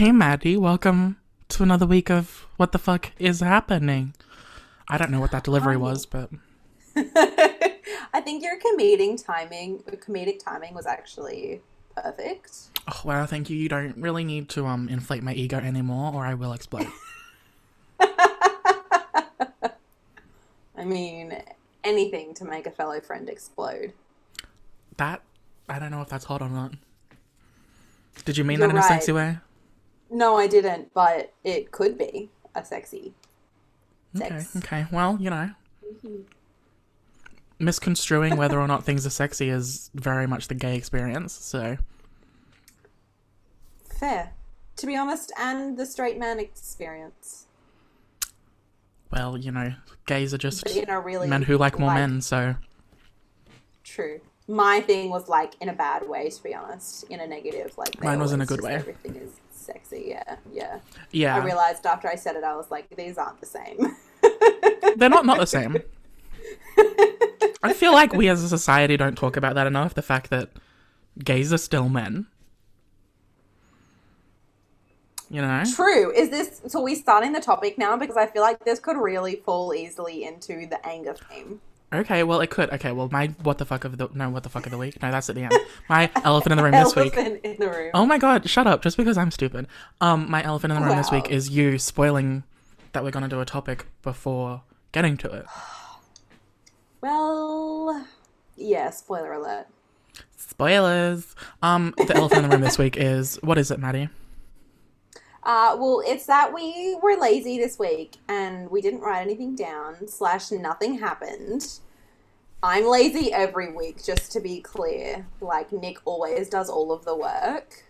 Hey, Maddie, welcome to another week of What the Fuck is Happening. I don't know what that delivery was, but I think your comedic timing, comedic timing was actually perfect. oh, wow, thank you. You don't really need to um inflate my ego anymore, or I will explode. I mean, anything to make a fellow friend explode. that, I don't know if that's hot or not. Did you mean You're that in a sexy way? No, I didn't, but it could be a sexy Okay, sex. okay. Well, you know. Mm-hmm. Misconstruing whether or not things are sexy is very much the gay experience, so. Fair. To be honest, and the straight man experience. Well, you know, gays are just really men who like more like- men, so. True. My thing was like in a bad way, to be honest, in a negative. Like Mine was in a good way. Everything is sexy. Yeah, yeah. Yeah. I realized after I said it, I was like, these aren't the same. They're not not the same. I feel like we as a society don't talk about that enough. The fact that gays are still men. You know? True. Is this so? We starting the topic now because I feel like this could really fall easily into the anger theme. Okay, well it could. Okay, well my what the fuck of the no what the fuck of the week? No, that's at the end. My elephant in the room this week. Elephant in the room. Oh my god, shut up! Just because I'm stupid. Um, my elephant in the room this week is you spoiling that we're gonna do a topic before getting to it. Well, yeah. Spoiler alert. Spoilers. Um, the elephant in the room this week is what is it, Maddie? Uh, well, it's that we were lazy this week and we didn't write anything down. Slash, nothing happened. I'm lazy every week, just to be clear. Like Nick always does all of the work.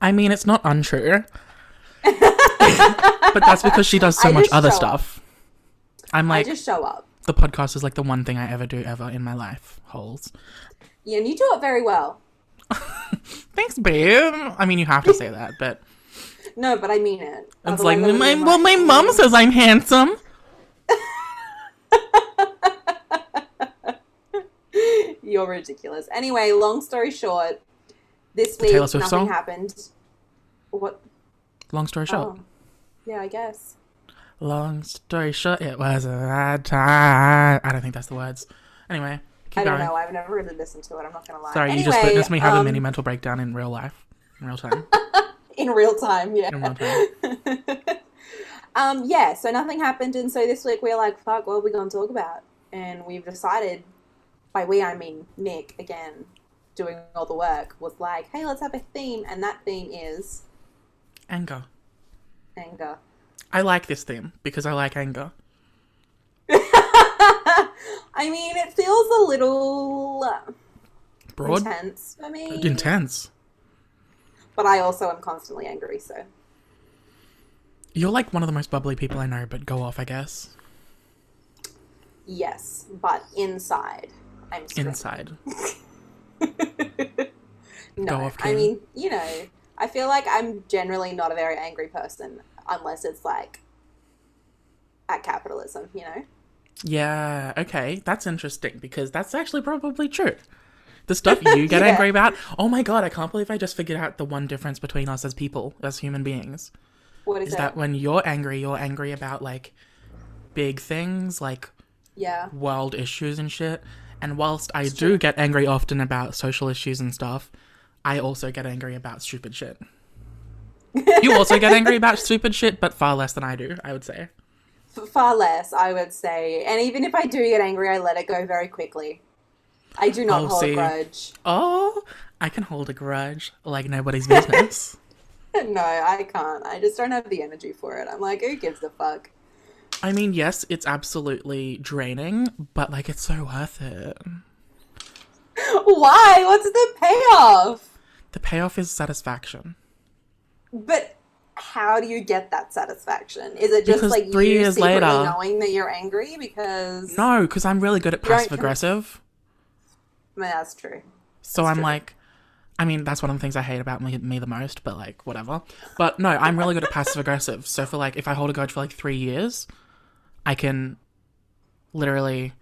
I mean, it's not untrue, but that's because she does so I much other show up. stuff. I'm like, I just show up. the podcast is like the one thing I ever do ever in my life. Holes. Yeah, and you do it very well. Thanks, babe. I mean, you have to say that, but No, but I mean it. it's Otherwise like, my, well, my mom says I'm handsome. You're ridiculous. Anyway, long story short, this week nothing song? happened. What? Long story short. Oh, yeah, I guess. Long story short, it was a bad time. I don't think that's the words. Anyway, I don't going. know. I've never really listened to it. I'm not gonna lie. Sorry, you Anyway, just witnessed me have a um, mini mental breakdown in real life, in real time, in real time. Yeah. in real time. um. Yeah. So nothing happened, and so this week we are like, "Fuck, what are we gonna talk about?" And we've decided, by we I mean Nick again, doing all the work, was like, "Hey, let's have a theme," and that theme is Anger. anger. I like this theme because I like anger. I mean, it feels a little Broad, intense for me. intense. But I also am constantly angry, so You're like one of the most bubbly people I know, but go off, I guess. yes. But inside, I'm. Inside. No, Go off, I mean, you know, I feel like I'm generally not a very angry person unless it's like at capitalism, you know? Yeah, okay, that's interesting because that's actually probably true. The stuff you get Yeah. angry about. Oh my god, I can't believe I just figured out the one difference between us as people, as human beings. What is, Is it? that when you're angry, you're angry about like big things, like yeah. world issues and shit. And whilst I do get angry often about social issues and stuff, I also get angry about stupid shit. you also get angry about stupid shit, but far less than I do, I would say. F- far less, I would say. And even if I do get angry, I let it go very quickly. I do not Oh, hold see. a grudge. Oh, I can hold a grudge like nobody's business. no, I can't. I just don't have the energy for it. I'm like, who gives a fuck? I mean, yes, it's absolutely draining, but like it's so worth it. Why? What's the payoff? The payoff is satisfaction. But how do you get that satisfaction? Is it just Because like three you years later- knowing that you're angry because No, because I'm really good at passive aggressive. That's true. So I'm like, I mean, that's one of the things I hate about me, me the most, but like, whatever. But no, I'm really good at passive aggressive. So for like, if I hold a grudge for like three years, I can literally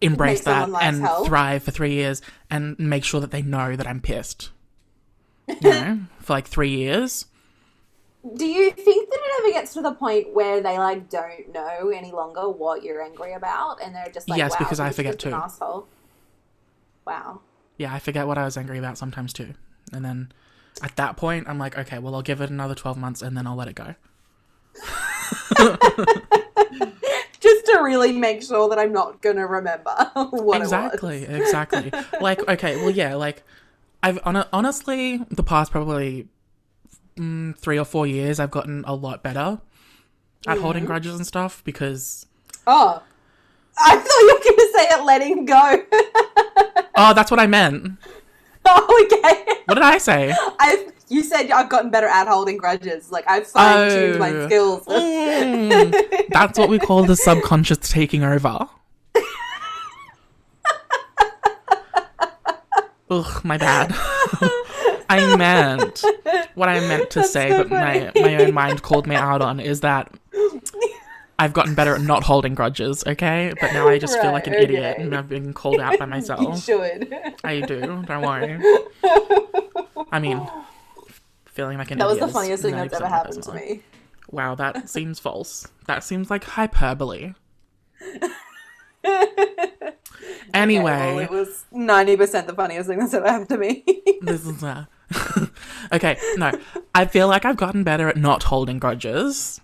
embrace that and hell. thrive for three years and make sure that they know that I'm pissed. You know, for like three years. Do you think that it ever gets to the point where they like don't know any longer what you're angry about, and they're just like, Yes, wow, because I forget too. Asshole. Wow. Yeah, I forget what I was angry about sometimes too. And then at that point, I'm like, okay, well, I'll give it another 12 months and then I'll let it go. Just to really make sure that I'm not gonna remember what exactly exactly like okay well yeah like i've on- honestly the past probably mm, three or four years i've gotten a lot better at holding grudges and stuff because Oh, I thought you were gonna say it letting go. oh that's what i meant oh, okay. what did i say I've you said I've gotten better at holding grudges. Like I've fine tuned my Oh. skills. Mm, that's what we call the subconscious taking over ugh my bad i meant what i meant to say so but my my own mind called me out on is that I've gotten better at not holding grudges, okay? But now I just feel like an Right, idiot and I've been called out by you myself. should. I do, don't worry. I mean, feeling like an idiot. That was the funniest thing that's 90% ever happened to me. Wow, that seems false. That seems like hyperbole. Anyway, Well, it was ninety percent the funniest thing that's ever happened to me. this is uh Okay, no. I feel like I've gotten better at not holding grudges.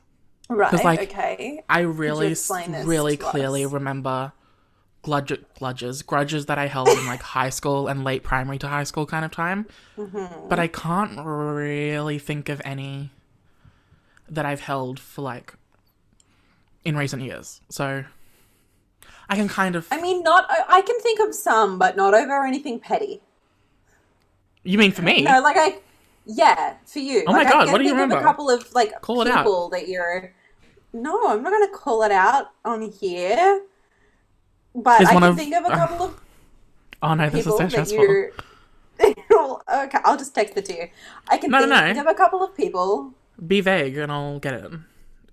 right. like, okay. I really, s- explain this really to us? clearly remember gludge- grudges, grudges that I held in like high school and late primary to high school kind of time. Mm-hmm. But I can't really think of any that I've held for like in recent years. So I can kind of. I mean, not. I can think of some, but not over anything petty. You mean for me? No, like I. Yeah, for you. Oh my Like, God, what do you remember? A couple of like Call it out. people that you're. No, I'm not going to call it out on here. But Is I can of- think of a couple of oh no, this is so stressful. okay, I'll just text it to you. I can No, think no, no. of a couple of people. Be vague and I'll get it.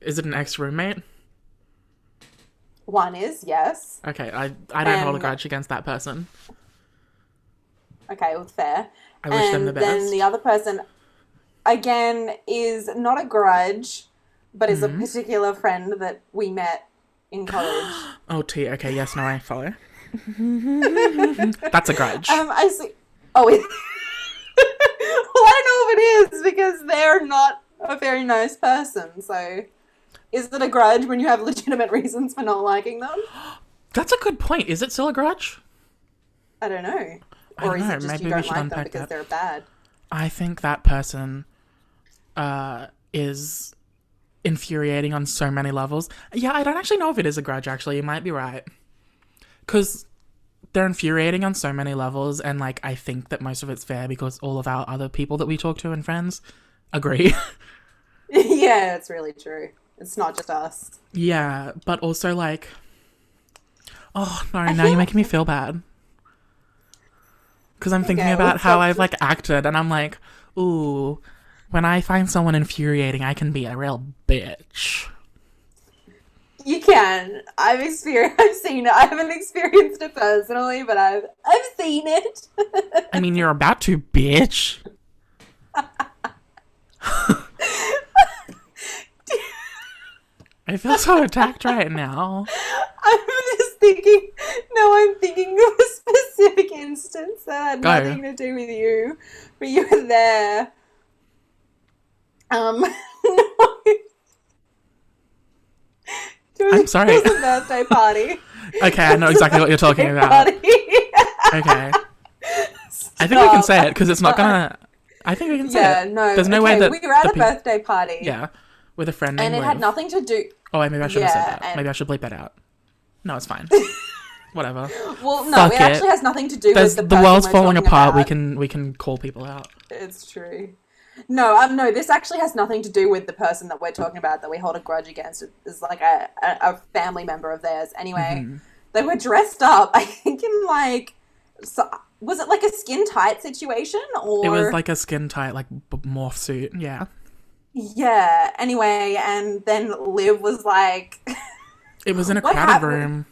Is it an ex roommate? One is yes. Okay, I I don't hold a Um, grudge against that person. Okay, well, fair. I wish them and the then the other person, again, is not a grudge, but is Mm-hmm. a particular friend that we met in college. Oh, T. Okay, yes, no, I follow. That's a grudge. um, I see. Oh, it... well, I don't know if it is because they're not a very nice person. So, is it a grudge when you have legitimate reasons for not liking them? That's a good point. Is it still a grudge? I don't know. I Or don't is know, it just maybe you don't like them because that. they're bad? I think that person uh, is infuriating on so many levels. Yeah, I don't actually know if it is a grudge, actually. You might be right. Because they're infuriating on so many levels, and, like, I think that most of it's fair because all of our other people that we talk to and friends agree. yeah, it's really true. It's not just us. yeah, but also, like, oh, no, now you're making me feel bad. Because I'm thinking Okay, about how? I've, like, acted, and I'm like, ooh, when I find someone infuriating, I can be a real bitch. You can. I've experienced. I've seen it. I haven't experienced it personally, but I've I've seen it. I mean, you're about to, bitch. I feel so attacked right now. I'm just thinking. No, I'm thinking of a specific instance that had Go. nothing to do with you, but you were there. Um. no. I'm sorry. It was a birthday party. Okay, I know exactly what you're talking about. Party. Okay. I think we can say it because it's not gonna. I think we can say Yeah, it. no. There's no okay, way that we were at a peop- birthday party. Yeah, with a friend named and it had nothing to do. Oh, wait, maybe I should have Yeah, said that. and- Maybe I should bleep that out. No, it's fine. Whatever. Well, no, Fuck it, it. actually has nothing to do There's, with the the, person world's we're falling talking apart. We about. can we can call people out. It's true. No, um, no. This actually has nothing to do with the person that we're talking about that we hold a grudge against. Is like a, a, a family member of theirs. Anyway, Mm-hmm. they were dressed up. I think in like, so, was it like a skin tight situation or It was like a skin tight like b- morph suit. Yeah. Yeah. Anyway, and then Liv was like, It was in a crowded room.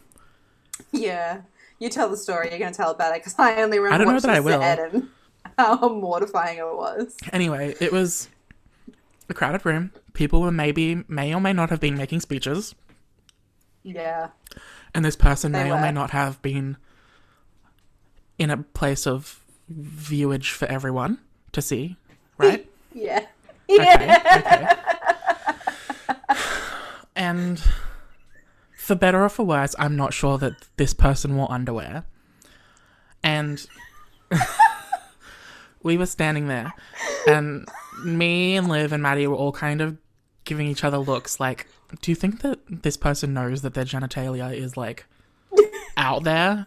yeah. You tell the story. You're gonna tell about it because I only remember I don't know what that I will. and how mortifying it was. Anyway, it was a crowded room. People were maybe may or may not have been making speeches, Yeah. and this person They may or may not have been in a place of viewage for everyone to see. Right? Yeah. Okay. okay. And for better or for worse, I'm not sure that this person wore underwear. And we were standing there, and me and Liv and Maddie were all kind of giving each other looks like, do you think that this person knows that their genitalia is like out there?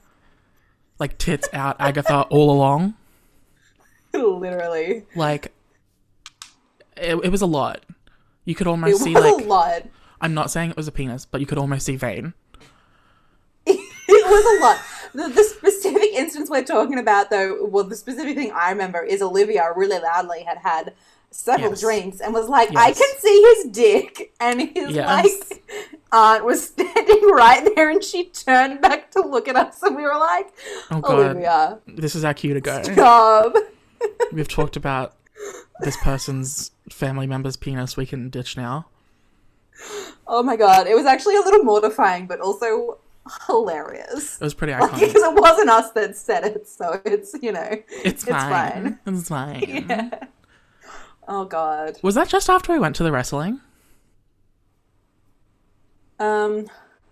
Like tits out, Agatha all along? Literally. Like, it, it was a lot. You could It almost was see, like, a lot. I'm not saying it was a penis, but you could almost see vein. It was a lot. The, the specific instance we're talking about, though, well, the specific thing I remember is Olivia really loudly had had several Yes. drinks and was like, "I can see his dick," and his Yes. like aunt was standing right there, and she turned back to look at us, and we were like, Oh god, "Olivia, this is our cue to go. stop." We've talked about this person's family member's penis. We can ditch now. Oh my god, it was actually a little mortifying, but also hilarious. It was pretty iconic. because it wasn't us that said it, so it's you know, It's fine. fine. It's fine. Yeah. Oh god. Was that just after we went to the wrestling? Um,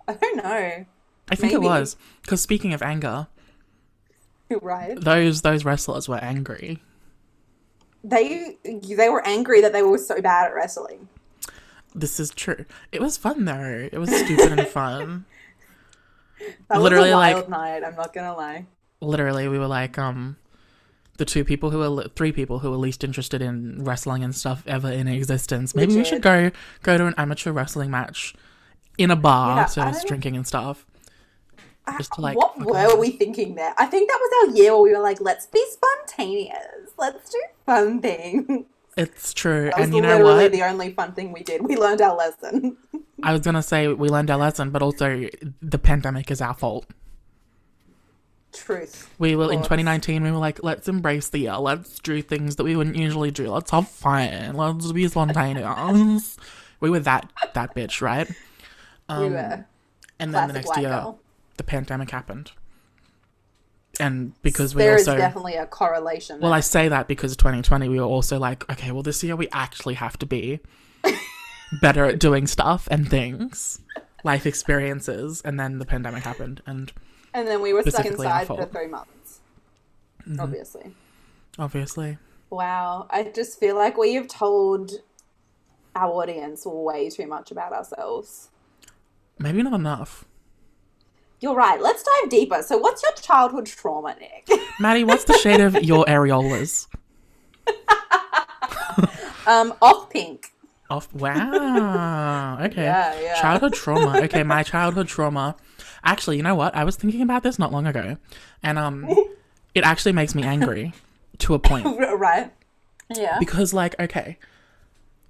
I don't know. I think it was. Because speaking of anger, Right? those those wrestlers were angry. They they were angry that they were so bad at wrestling. This is true. It was fun though. It was stupid and fun. That Literally, was a like- wild night. I'm not gonna lie. Literally, we were like um the two people who were three people who were least interested in wrestling and stuff ever in existence. Maybe we should go go to an amateur wrestling match in a bar, Yeah, so I it's drinking and stuff. Just to, like, what were we thinking there? I think that was our year where we were like, let's be spontaneous. Let's do fun things. It's true, That was and you know what? the only fun thing we did. We learned our lesson. I was gonna say we learned our lesson, but also the pandemic is our fault. Truth. We were in 2019. We were like, let's embrace the year. Let's do things that we wouldn't usually do. Let's have fun. Let's be spontaneous. we were that that bitch, right? we Um, were and then the next year, girl. The pandemic happened, and because we There is also definitely a correlation. well. I say that because 2020 we were also like, okay, well this year we actually have to be better at doing stuff and things, life experiences, and then the pandemic happened, and and then we were stuck inside for three months. Mm-hmm. Obviously. obviously, Wow. I just feel like we have told our audience way too much about ourselves. maybe not enough. You're right. Let's dive deeper. So, what's your childhood trauma, Nick? Maddie, what's the shade of your areolas? um, off pink. Off. Wow. Okay. Yeah, yeah. Childhood trauma. Okay, my childhood trauma. Actually, you know what? I was thinking about this not long ago, and um, it actually makes me angry to a point right. Yeah. because, like, okay,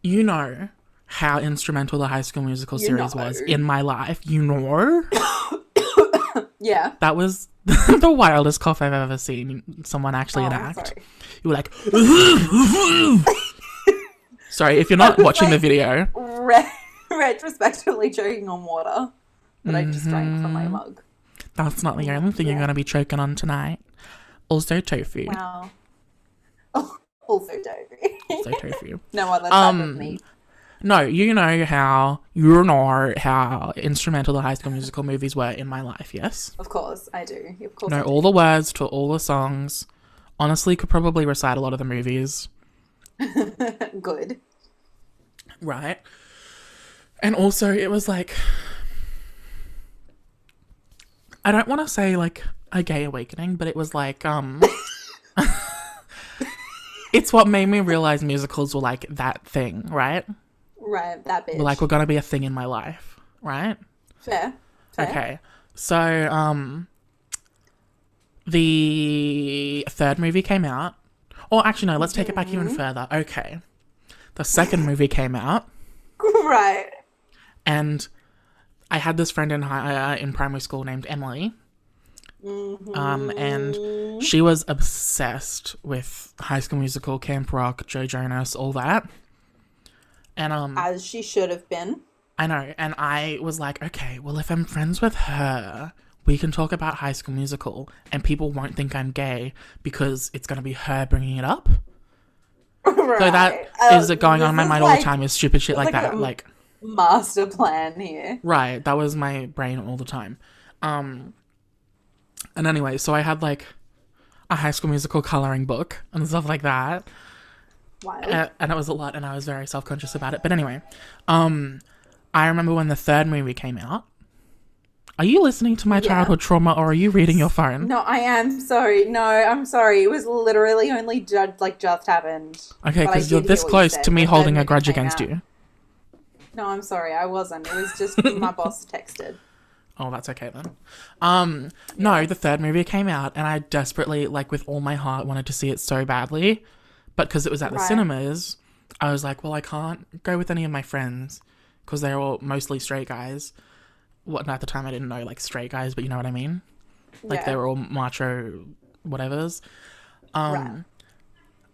you know how instrumental the High School Musical You series was in my life. You know Yeah. that was the wildest cough I've ever seen someone actually Oh, enact. sorry. You were like. Sorry, if you're not watching the video, Re- retrospectively choking on water that I just drank from Mm-hmm. my mug. That's not the only thing you're going to be choking on tonight. Also tofu. Wow. Oh, also tofu. Also tofu. no other type Um, of meat. No, you know how you know how instrumental the High School Musical movies were in my life. Yes, Of course, I do. Of course, know I do. all the words to all the songs. Honestly, could probably recite a lot of the movies. good. Right. And also, it was like, I don't want to say like a gay awakening, but it was like, um, it's what made me realize musicals were like that thing, right? Right, that bitch. Like, we're gonna be a thing in my life, right? fair. fair. Okay. So, um, the third movie came out. Or actually, no, let's take it back even further. Okay. The second movie came out, Right. and I had this friend in high, uh, in primary school named Emily. Um, and she was obsessed with High School Musical, Camp Rock, Joe Jonas, all that. And um, As she should have been. I know, and I was like, okay, well, if I'm friends with her, we can talk about High School Musical, and people won't think I'm gay because it's going to be her bringing it up. right. So that is Uh, it going on in my mind is all the time is stupid shit like, like that. like, Master plan here. right, that was my brain all the time. Um, and anyway, so I had like a High School Musical coloring book and stuff like that. Wild. Uh, and it was a lot and i was very self-conscious about it but anyway um i remember when the third movie came out are you listening to my Yeah. childhood trauma or are you reading your phone no, I am sorry. No, I'm sorry. It was literally only just like just happened. okay because you're this what you close to me holding a grudge against out. you No, I'm sorry. I wasn't. It was just my boss texted. oh that's okay then um no the third movie came out and i desperately like with all my heart wanted to see it so badly but because it was at the Right. cinemas i was like well i can't go with any of my friends because they're all mostly straight guys what at the time i didn't know like straight guys but you know what i mean like Yeah. they were all macho whatevers um Right.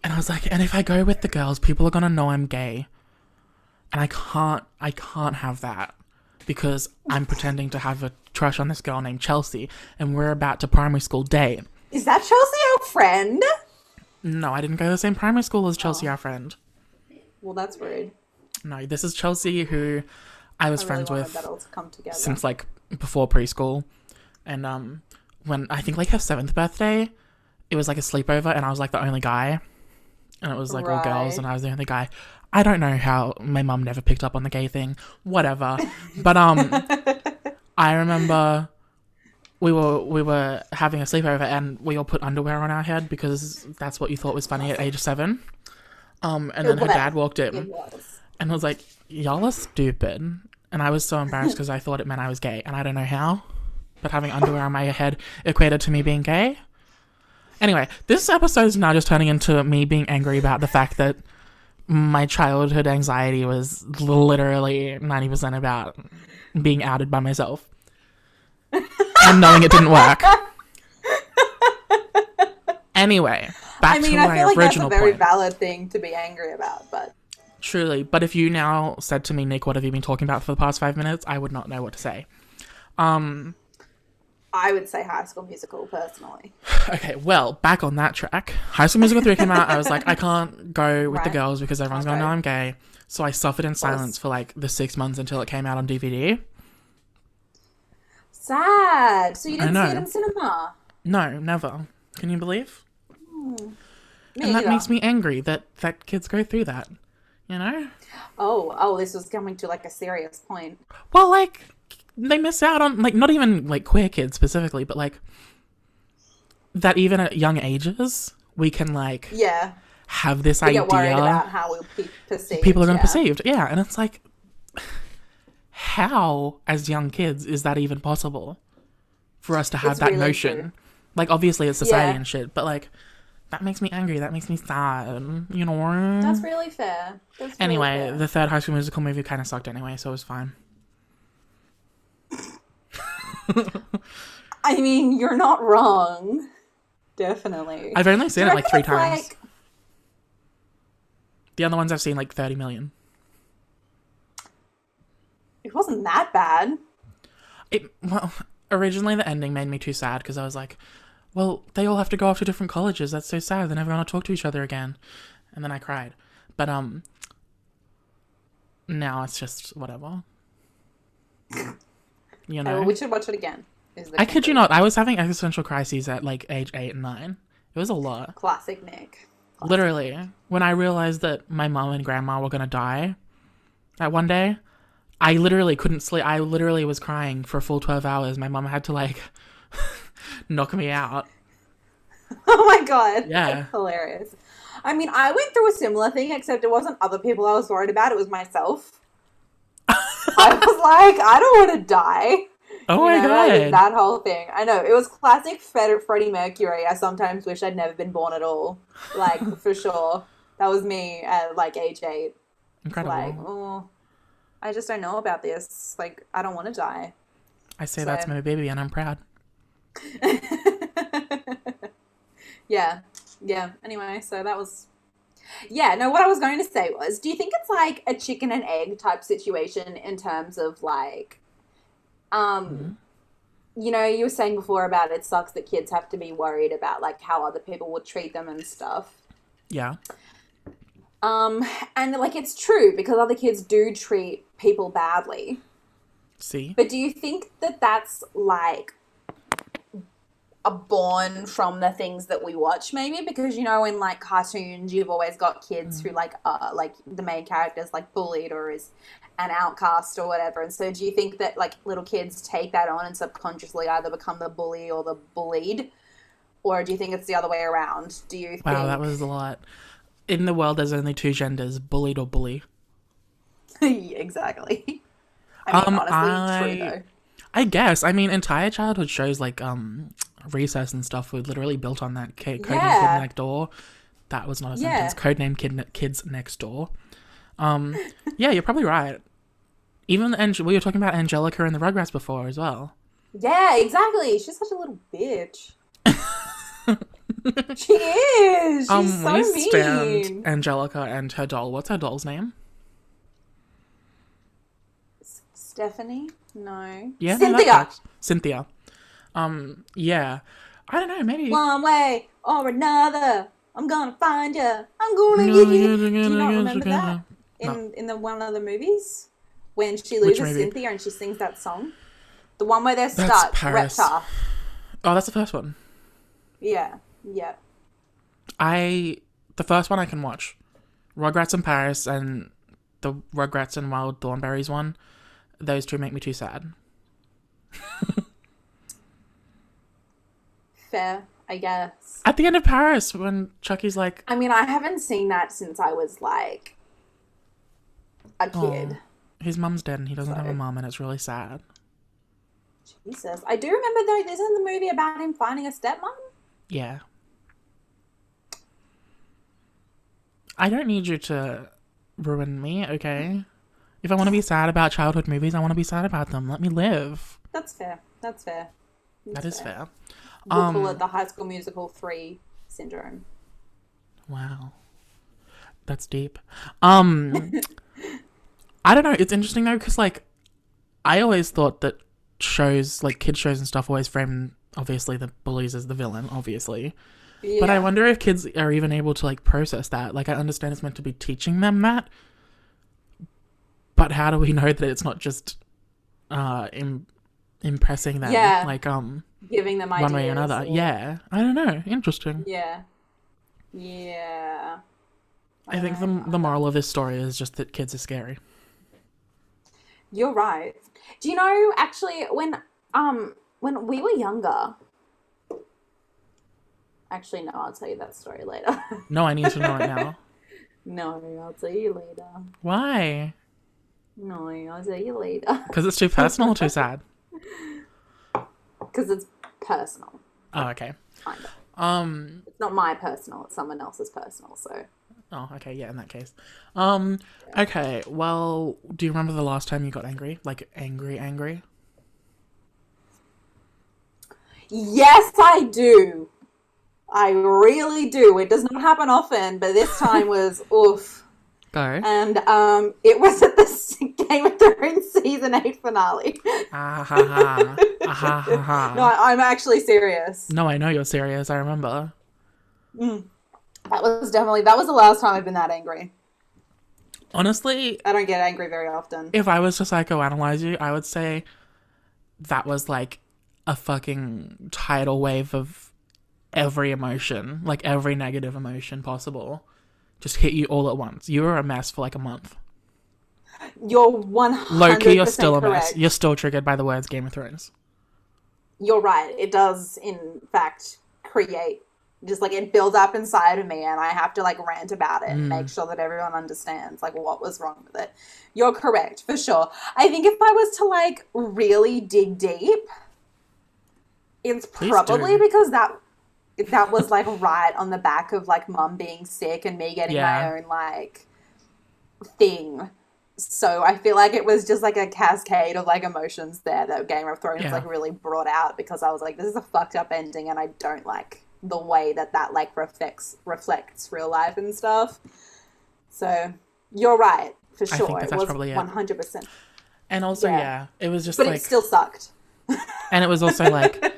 and i was like and if i go with the girls people are gonna know i'm gay and i can't i can't have that because i'm pretending to have a crush on this girl named chelsea and we're about to primary school date Is that Chelsea, our friend? No i didn't go to the same primary school as chelsea Oh. our friend Well, that's rude. no this is chelsea who i was I really friends with that all to come together. since like before preschool and um when i think like her seventh birthday it was like a sleepover and i was like the only guy and it was like all girls and i was the only guy i don't know how my mum never picked up on the gay thing whatever but um i remember we were we were having a sleepover and we all put underwear on our head because that's what you thought was funny at age seven um and then her dad walked in and was like, "Y'all are stupid." And I was so embarrassed because I thought it meant I was gay, and I don't know how. But having underwear on my head equated to me being gay. Anyway, this episode is now just turning into me being angry about the fact that my childhood anxiety was literally ninety percent about being outed by myself and knowing it didn't work. Anyway, back I mean, to I my feel like that's a original very point. valid thing to be angry about, but Truly, but if you now said to me, Nick, what have you been talking about for the past five minutes? I would not know what to say. Um, I would say High School Musical personally. okay, well, back on that track. High School Musical 3 came out. I was like, I can't go with the Right. girls because everyone's going to Okay. know I'm gay. So I suffered in silence for like the six months until it came out on DVD. Sad. So you didn't see it in cinema. No, never. Can you believe? Me and that either. makes me angry that, that kids go through that. You know? Oh, oh, this was coming to like a serious point. Well, like, they miss out on, like, not even like queer kids specifically, but like, that even at young ages, we can like Yeah, have this we idea about how we'll be perceived. people are going to yeah. perceived. Yeah, and it's like, how as young kids is that even possible for us to have It's that really notion? true. Like, obviously, it's society Yeah. and shit, but like, that makes me angry. That makes me sad. You know. That's really fair. That's really anyway, fair. the third High School Musical movie kind of sucked anyway, so it was fine. I mean, you're not wrong. Definitely. I've only seen it like three times. like- The other ones I've seen like thirty million. It wasn't that bad. It well, originally the ending made me too sad because I was like, well, they all have to go off to different colleges. That's so sad. They're never gonna talk to each other again. And then I cried. But um, now it's just whatever. You Oh, know, we should watch it again. I kid you not. I was having existential crises at like age eight and nine. It was a lot. Classic Nick. Literally, when I realized that my mom and grandma were gonna die that one day, I literally couldn't sleep. I literally was crying for a full 12 hours. My mom had to like knock me out. Oh my god. Yeah. That's hilarious. I mean, I went through a similar thing, except it wasn't other people I was worried about, it was myself. I was like, I don't want to die. Oh my You know, god. that whole thing. I know. It was classic Fred- Freddie Mercury. I sometimes wish I'd never been born at all. Like, for sure. That was me at like age eight. Incredible. Like, oh, I just don't know about this. Like, I don't want to die. I say that's my baby and I'm proud. yeah. Yeah. Anyway, so that was. Yeah, no, what I was going to say was do you think it's like a chicken and egg type situation in terms of like. Um, You know, you were saying before about it sucks that kids have to be worried about like how other people would treat them and stuff. Yeah. Um, and like it's true because other kids do treat people badly. See? But do you think that that's like a born from the things that we watch maybe because you know in like cartoons you've always got kids who like uh like the main character's like bullied or is an outcast or whatever and so do you think that like little kids take that on and subconsciously either become the bully or the bullied or do you think it's the other way around do you think Wow, that was a lot. In the world, there's only two genders bullied or bully. exactly i mean Um, honestly true I- though I guess. I mean, entire childhood shows like um Recess and stuff were literally built on that ca- Codename Yeah. Kid Next Door. That was not a Yeah. sentence. Codename Kid Ne- Kids Next Door. Um, yeah, you're probably right. Even Ang- we were talking about Angelica and the Rugrats before as well. Yeah, exactly. She's such a little bitch. she is. She's um, so we mean. stand Angelica and her doll. What's her doll's name? Stephanie? No. Yeah, Cynthia. Cynthia. Um, yeah. I don't know. Maybe. One way or another, I'm gonna find you. I'm gonna get you. Do you not remember that in No. in the one of the movies when she loses? Cynthia and she sings that song? The one where they're stuck. Reptar. Oh, that's the first one. Yeah. Yeah. I the first one I can watch, Rugrats in Paris and the Rugrats and Wild Thornberrys one. Those two make me too sad. Fair, I guess. At the end of Paris, when Chucky's like, I mean, I haven't seen that since I was like a kid. his mum's dead and he doesn't have a So- mum, and it's really sad. Jesus. I do remember though, isn't the movie about him finding a stepmom? Yeah. I don't need you to ruin me, okay? If I want to be sad about childhood movies, I want to be sad about them. Let me live. That's fair. That's fair. That is fair. We'll Um, call it the High School Musical 3 syndrome. Wow. That's deep. Um I don't know, it's interesting though cuz like I always thought that shows like kid shows and stuff always frame obviously the bullies as the villain, obviously. Yeah. But I wonder if kids are even able to like process that. Like I understand it's meant to be teaching them that. But how do we know that it's not just uh Im- impressing them Yeah. like um Giving them ideas. one way or another? or- Yeah. I don't know. Interesting. Yeah. Yeah. I think the the moral of this story is just that kids are scary. You're right. Do you know actually when um when we were younger Actually no, I'll tell you that story later. No, I need to know it now. no, I'll tell you later. Why? No, I'll tell you later. Because it's too personal or too sad? Because it's personal. Oh, okay. Kind of. Um. It's not my personal, it's someone else's personal, so Oh, okay. Yeah. In that case. Um. Okay. Well, do you remember the last time you got angry? Like angry, angry? Yes, I do. I really do. It does not happen often, but this time was oof. Go. And um, it was at the Game of Thrones season eight finale. Ah ha ha. Ah ha ha ha. No, I, I'm actually serious. No, I know you're serious. I remember. That was definitely that was the last time I've been that angry. Honestly, I don't get angry very often. if I was to psychoanalyze you, I would say that was like a fucking tidal wave of every emotion, like every negative emotion possible, just hit you all at once. You were a mess for like a month. You're one hundred. Loki, you're still a mess. You're still triggered by the words Game of Thrones. You're right. It does, in fact, create just like it builds up inside of me, and I have to like rant about it and Mm. make sure that everyone understands like what was wrong with it. You're correct for sure. I think if I was to like really dig deep, it's Please probably do. because that that was like right on the back of like mum being sick and me getting Yeah. my own like thing. So I feel like it was just like a cascade of like emotions there that Game of Thrones Yeah. like really brought out because I was like, this is a fucked up ending, and I don't like the way that that like reflects reflects real life and stuff. So you're right for sure. that It that's was one hundred percent, And also, Yeah. yeah, it was just but like, it still sucked. and it was also like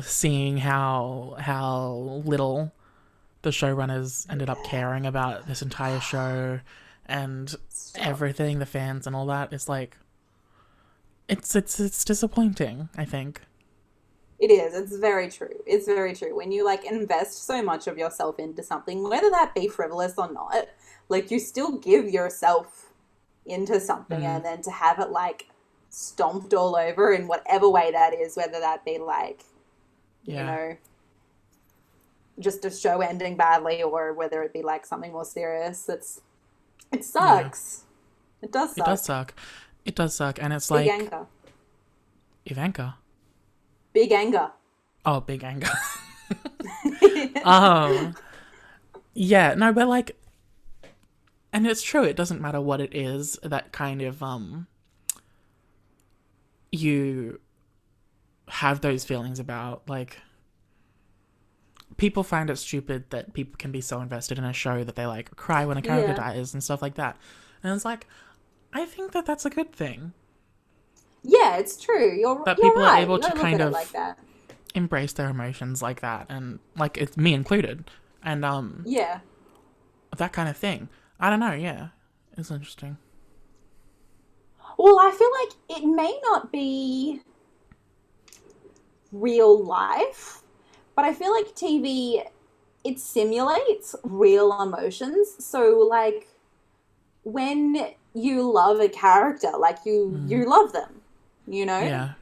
seeing how how little the showrunners ended up caring about this entire show and everything, the fans and all that. It's like, it's it's it's disappointing. I think. It is. It's very true. It's very true. When you like invest so much of yourself into something, whether that be frivolous or not, like you still give yourself into something Mm. and then to have it like stomped all over in whatever way that is, whether that be like, Yeah. you know, just a show ending badly or whether it be like something more serious, it's it sucks. It does It suck. does suck. It does suck, and it's Big like anger. Ivanka. Big anger. Oh, big anger. um, yeah, no, but like, and it's true. It doesn't matter what it is that kind of um, you have those feelings about. Like, people find it stupid that people can be so invested in a show that they like cry when a character Yeah. dies and stuff like that. And it's like, I think that that's a good thing. Yeah, it's true. You're That you're people are able to kind of- like that. Embrace their emotions like that, and like it's me included, and um, Yeah. that kind of thing. I don't know. Yeah, it's interesting. Well, I feel like it may not be real life, but I feel like TV it simulates real emotions. So like when you love a character, like you you love them, you know? Yeah,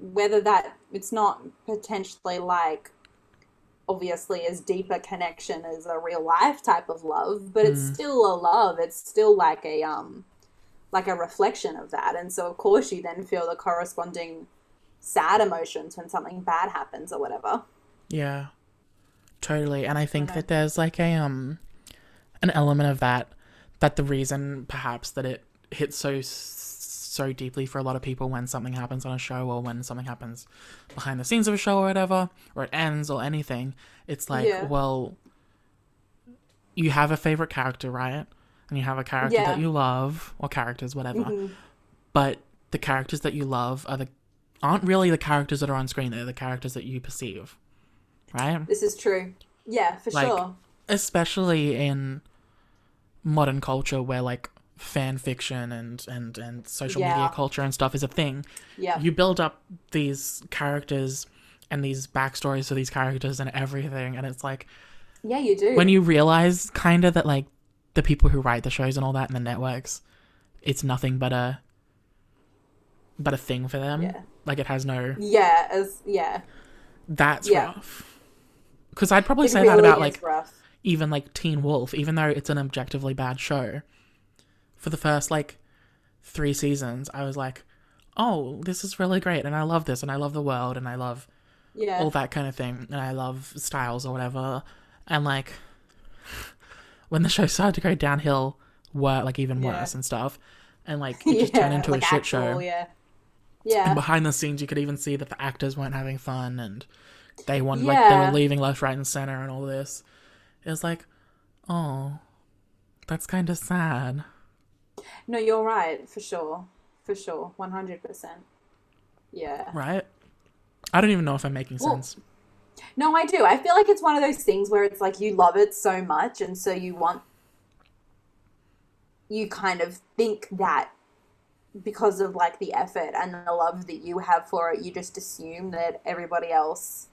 Whether that it's not potentially like obviously as deep a connection as a real life type of love, but it's still a love. It's still like a um like a reflection of that. And so of course you then feel the corresponding sad emotions when something bad happens or whatever. yeah, totally. And I think that there's like a um, an element of that that the reason perhaps that it hits so so deeply for a lot of people when something happens on a show or when something happens behind the scenes of a show or whatever, or it ends or anything. It's like, Yeah. well, you have a favorite character, right? And you have a character Yeah. that you love, or characters, whatever. But the characters that you love are the aren't really the characters that are on screen. They're the characters that you perceive, right? This is true. Yeah, for Like, sure. Especially in modern culture, where like fan fiction and and and social Yeah. media culture and stuff is a thing. Yeah. You build up these characters and these backstories for these characters and everything, and it's like yeah, you do. when you realize kind of that like the people who write the shows and all that and the networks it's nothing but a but a thing for them Yeah. Like it has no yeah, as yeah. that's Yeah. rough because i'd probably It say really that about like rough. even like teen wolf even though it's an objectively bad show for the first like three seasons i was like oh this is really great and i love this and i love the world and i love Yeah. all that kind of thing and i love Stiles or whatever and like when the show started to go downhill were like even Yeah. worse and stuff and like it just turned into like a shit actual, show Yeah. And behind the scenes you could even see that the actors weren't having fun and they wanted like they were leaving left right and center and all this it was like oh that's kind of sad No, you're right, for sure. For sure. 100%. Yeah. right i don't even know if i'm making Well, sense No, I do. I feel like it's one of those things where it's like you love it so much, and so you want, you kind of think that because of like the effort and the love that you have for it, you just assume that everybody else,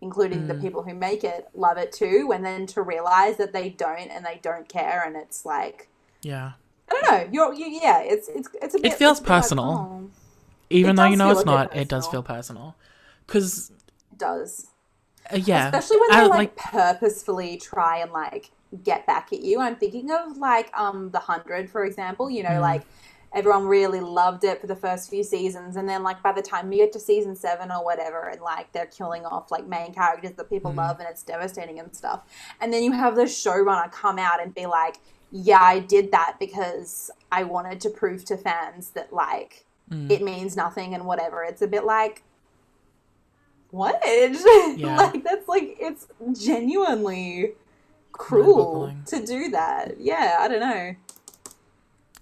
including the people who make it, love it too. And then to realize that they don't and they don't care, and it's like, yeah I don't know. You're, you, yeah, it's it's it's a bit. it feels bit like, personal. oh, Even It though you know it's not, it does feel personal. Because it does. uh, yeah, especially when I- they like, purposefully try and like get back at you. I'm thinking of like um the hundred, for example. You know, Mm. like everyone really loved it for the first few seasons, and then like by the time you get to season seven or whatever, and like they're killing off like main characters that people Mm. love, and it's devastating and stuff. And then you have the showrunner come out and be like, "Yeah, I did that because I wanted to prove to fans that like." Mm. It means nothing and whatever. It's a bit like, what? Yeah. like that's like it's genuinely cruel to do that. Yeah, I don't know.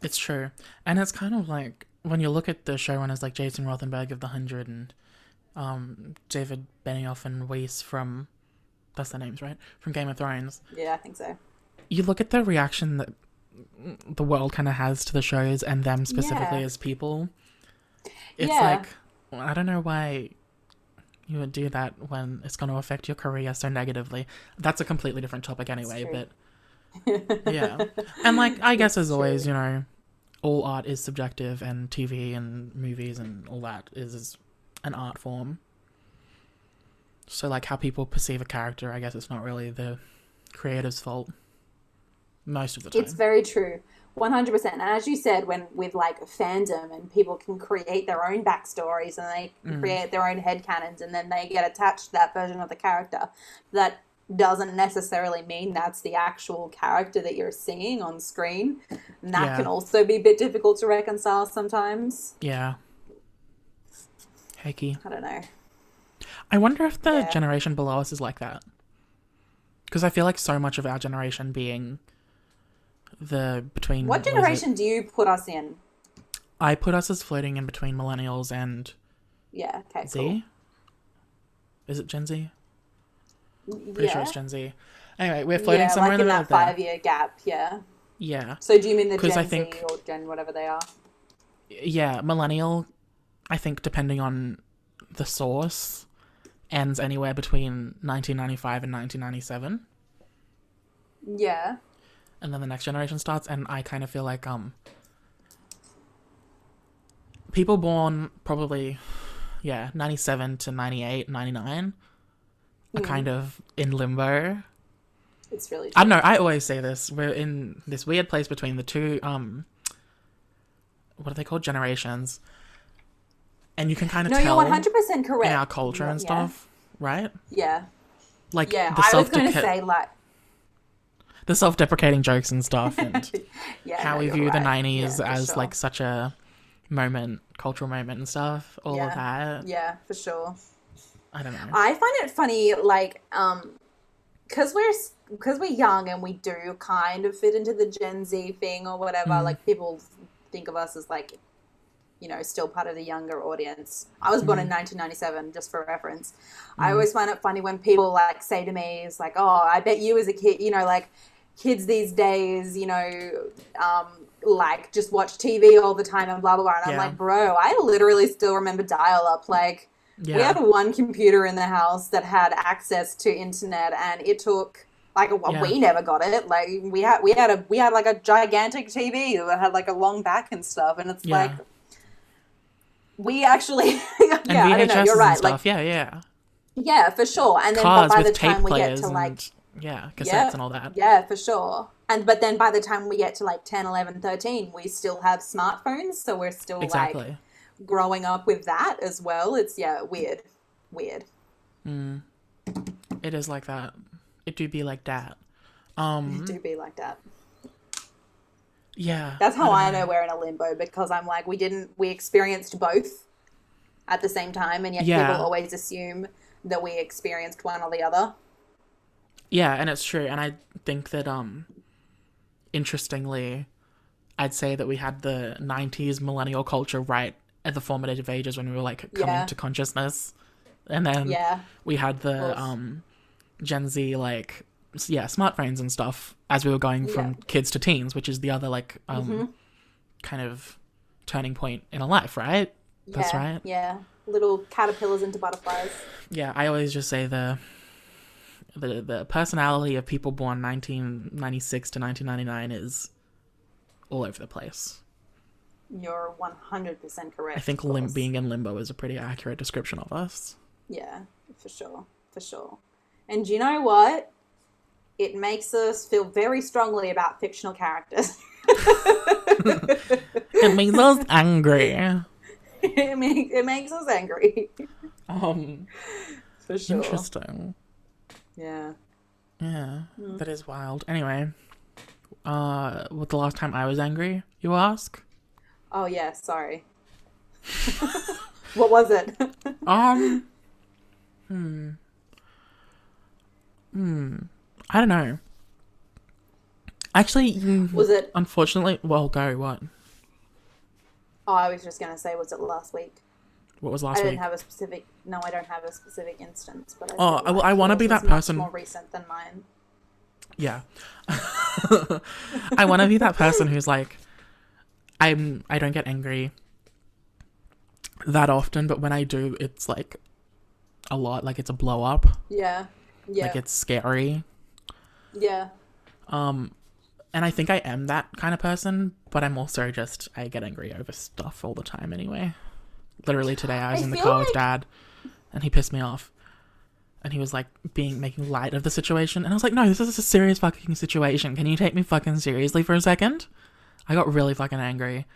It's true. And it's kind of like when you look at the showrunners like Jason Rothenberg of The Hundred and um, David Benioff and Weiss from that's their names, right? From Game of Thrones. Yeah, I think so. You look at the reaction that the world kind of has to the shows and them specifically Yeah. as people. It's Yeah. like I don't know why you would do that when it's going to affect your career so negatively. That's a completely different topic anyway, but yeah. And like I guess as always, you know, all art is subjective and TV and movies and all that is an art form. So like how people perceive a character, I guess it's not really the creator's fault most of the time. It's very true. 100%. And as you said, when with like fandom and people can create their own backstories and they Mm. create their own headcanons and then they get attached to that version of the character, that doesn't necessarily mean that's the actual character that you're seeing on screen. And that Yeah. can also be a bit difficult to reconcile sometimes. yeah. Hecky. I don't know. I wonder if the Yeah. generation below us is like that. Because I feel like so much of our generation being the between What generation do you put us in? I put us as floating in between millennials and Yeah, okay, Z. cool. Is it Gen Z? Yeah. Pretty sure it's Gen Z. Anyway, we're floating yeah, somewhere like in the middle that five year gap, yeah. Yeah, So do you mean the Gen I think- Z or Gen whatever they are? yeah. Millennial, I think, depending on the source, ends anywhere between 1995 and 1997, Yeah. and then the next generation starts. And I kind of feel like um, people born probably, yeah, 97 to 98, 99 Hmm. kind of in limbo. It's really I don't know. I always say this. We're in this weird place between the two. Um, what are they called? Generations. And you can kind of No, tell you're one hundred percent correct. in our culture and Yeah. stuff, right? Yeah, Like yeah. the I was going to say like, the self-deprecating jokes and stuff, and yeah, how no, we you're view the '90s Yeah, as sure. like such a moment, cultural moment and stuff. All Yeah. of that. yeah, for sure. I don't know. I find it funny, like, um, because we're because we're young and we do kind of fit into the Gen Z thing or whatever. Mm. Like people think of us as like, you know, still part of the younger audience. I was born in Mm. 1997, just for reference. I always find it funny when people like say to me, "It's like, oh, I bet you as a kid, you know, like." Kids these days, you know, um, like just watch TV all the time and blah blah blah. And I'm like, bro, I literally still remember dial up. Like, yeah. we had one computer in the house that had access to internet, and it took like Yeah. we never got it. Like we had we had a we had like a gigantic TV that had like a long back and stuff, and it's Yeah. like we actually yeah and I don't know. You're right. Like yeah, yeah. yeah, for sure. And then Cars but by the time we get to like and yeah, cassettes Yeah. and all that. yeah, for sure. And but then by the time we get to like 10, 11, 13, we still have smartphones, so we're still Exactly. like growing up with that as well. It's yeah, weird. Weird. It is like that. It do be like that. Um, It do be like that. yeah. That's how I don't know we're in a limbo because I'm like, we didn't, we experienced both at the same time, and yet Yeah. people always assume that we experienced one or the other. Yeah, and it's true. And I think that, um, interestingly, I'd say that we had the 90s millennial culture right at the formative ages when we were like coming Yeah. to consciousness. And then Yeah, we had the, um, Gen Z, like, yeah, smartphones and stuff as we were going from Yeah. Mm-hmm. kids to teens, which is the other, like, um, kind of turning point in a life, right? That's right. Yeah, little caterpillars into butterflies. Yeah, I always just say the the the personality of people born 1996 to 1999 is all over the place. You're 100% correct. I think lim- being in limbo is a pretty accurate description of us. Yeah, for sure. For sure. And you know what? It makes us feel very strongly about fictional characters. It makes us angry. it, make, it makes us angry. Um, For sure. interesting. Yeah. Yeah, Hmm. that is wild. Anyway, uh, what the last time I was angry? You ask. Oh, yeah, sorry. what was it? Um. hmm. Hmm. I don't know. Actually, Was it- Unfortunately, well, go. What? oh, I was just going to say, was it last week? What was last week? I didn't have a specific. No, I don't have a specific instance. But I Oh, I- like I wanna be that person- More recent than mine. Yeah. I want to be that person who's like, I'm. I don't get angry that often, but when I do, it's like a lot. Like it's a blow up. Yeah. Yeah. Like it's scary. yeah. Um, and I think I am that kind of person, but I'm also just I get angry over stuff all the time anyway. Literally today, I was I in the car with dad, and he pissed me off, and he was like being making light of the situation, and I was like, no, this is a serious fucking situation. Can you take me fucking seriously for a second? I got really fucking angry.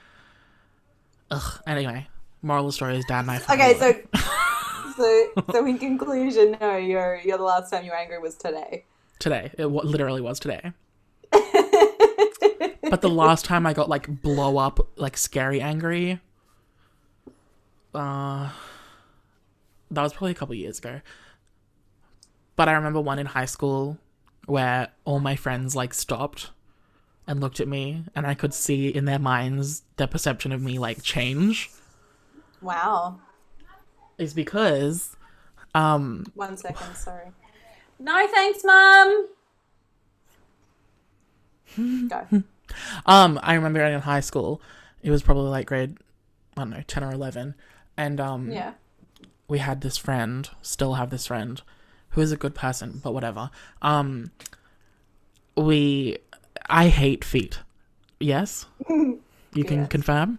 Ugh. Anyway, moral of the story is dad and I. Okay, so so so in conclusion, no, you're you're the last time you were angry was today. today, it wa- literally was today. but the last time I got like blow up, like scary angry, uh, that was probably a couple years ago. But I remember one in high school where all my friends like stopped and looked at me, and I could see in their minds their perception of me like change. Wow. Is because, um, One second, sorry. No thanks, mum. Go. Um, I remember in high school, it was probably like grade, I don't know, ten or eleven, and um, Yeah. we had this friend, still have this friend, who is a good person, but whatever. Um, we, I hate feet. Yes, you can Yes. confirm.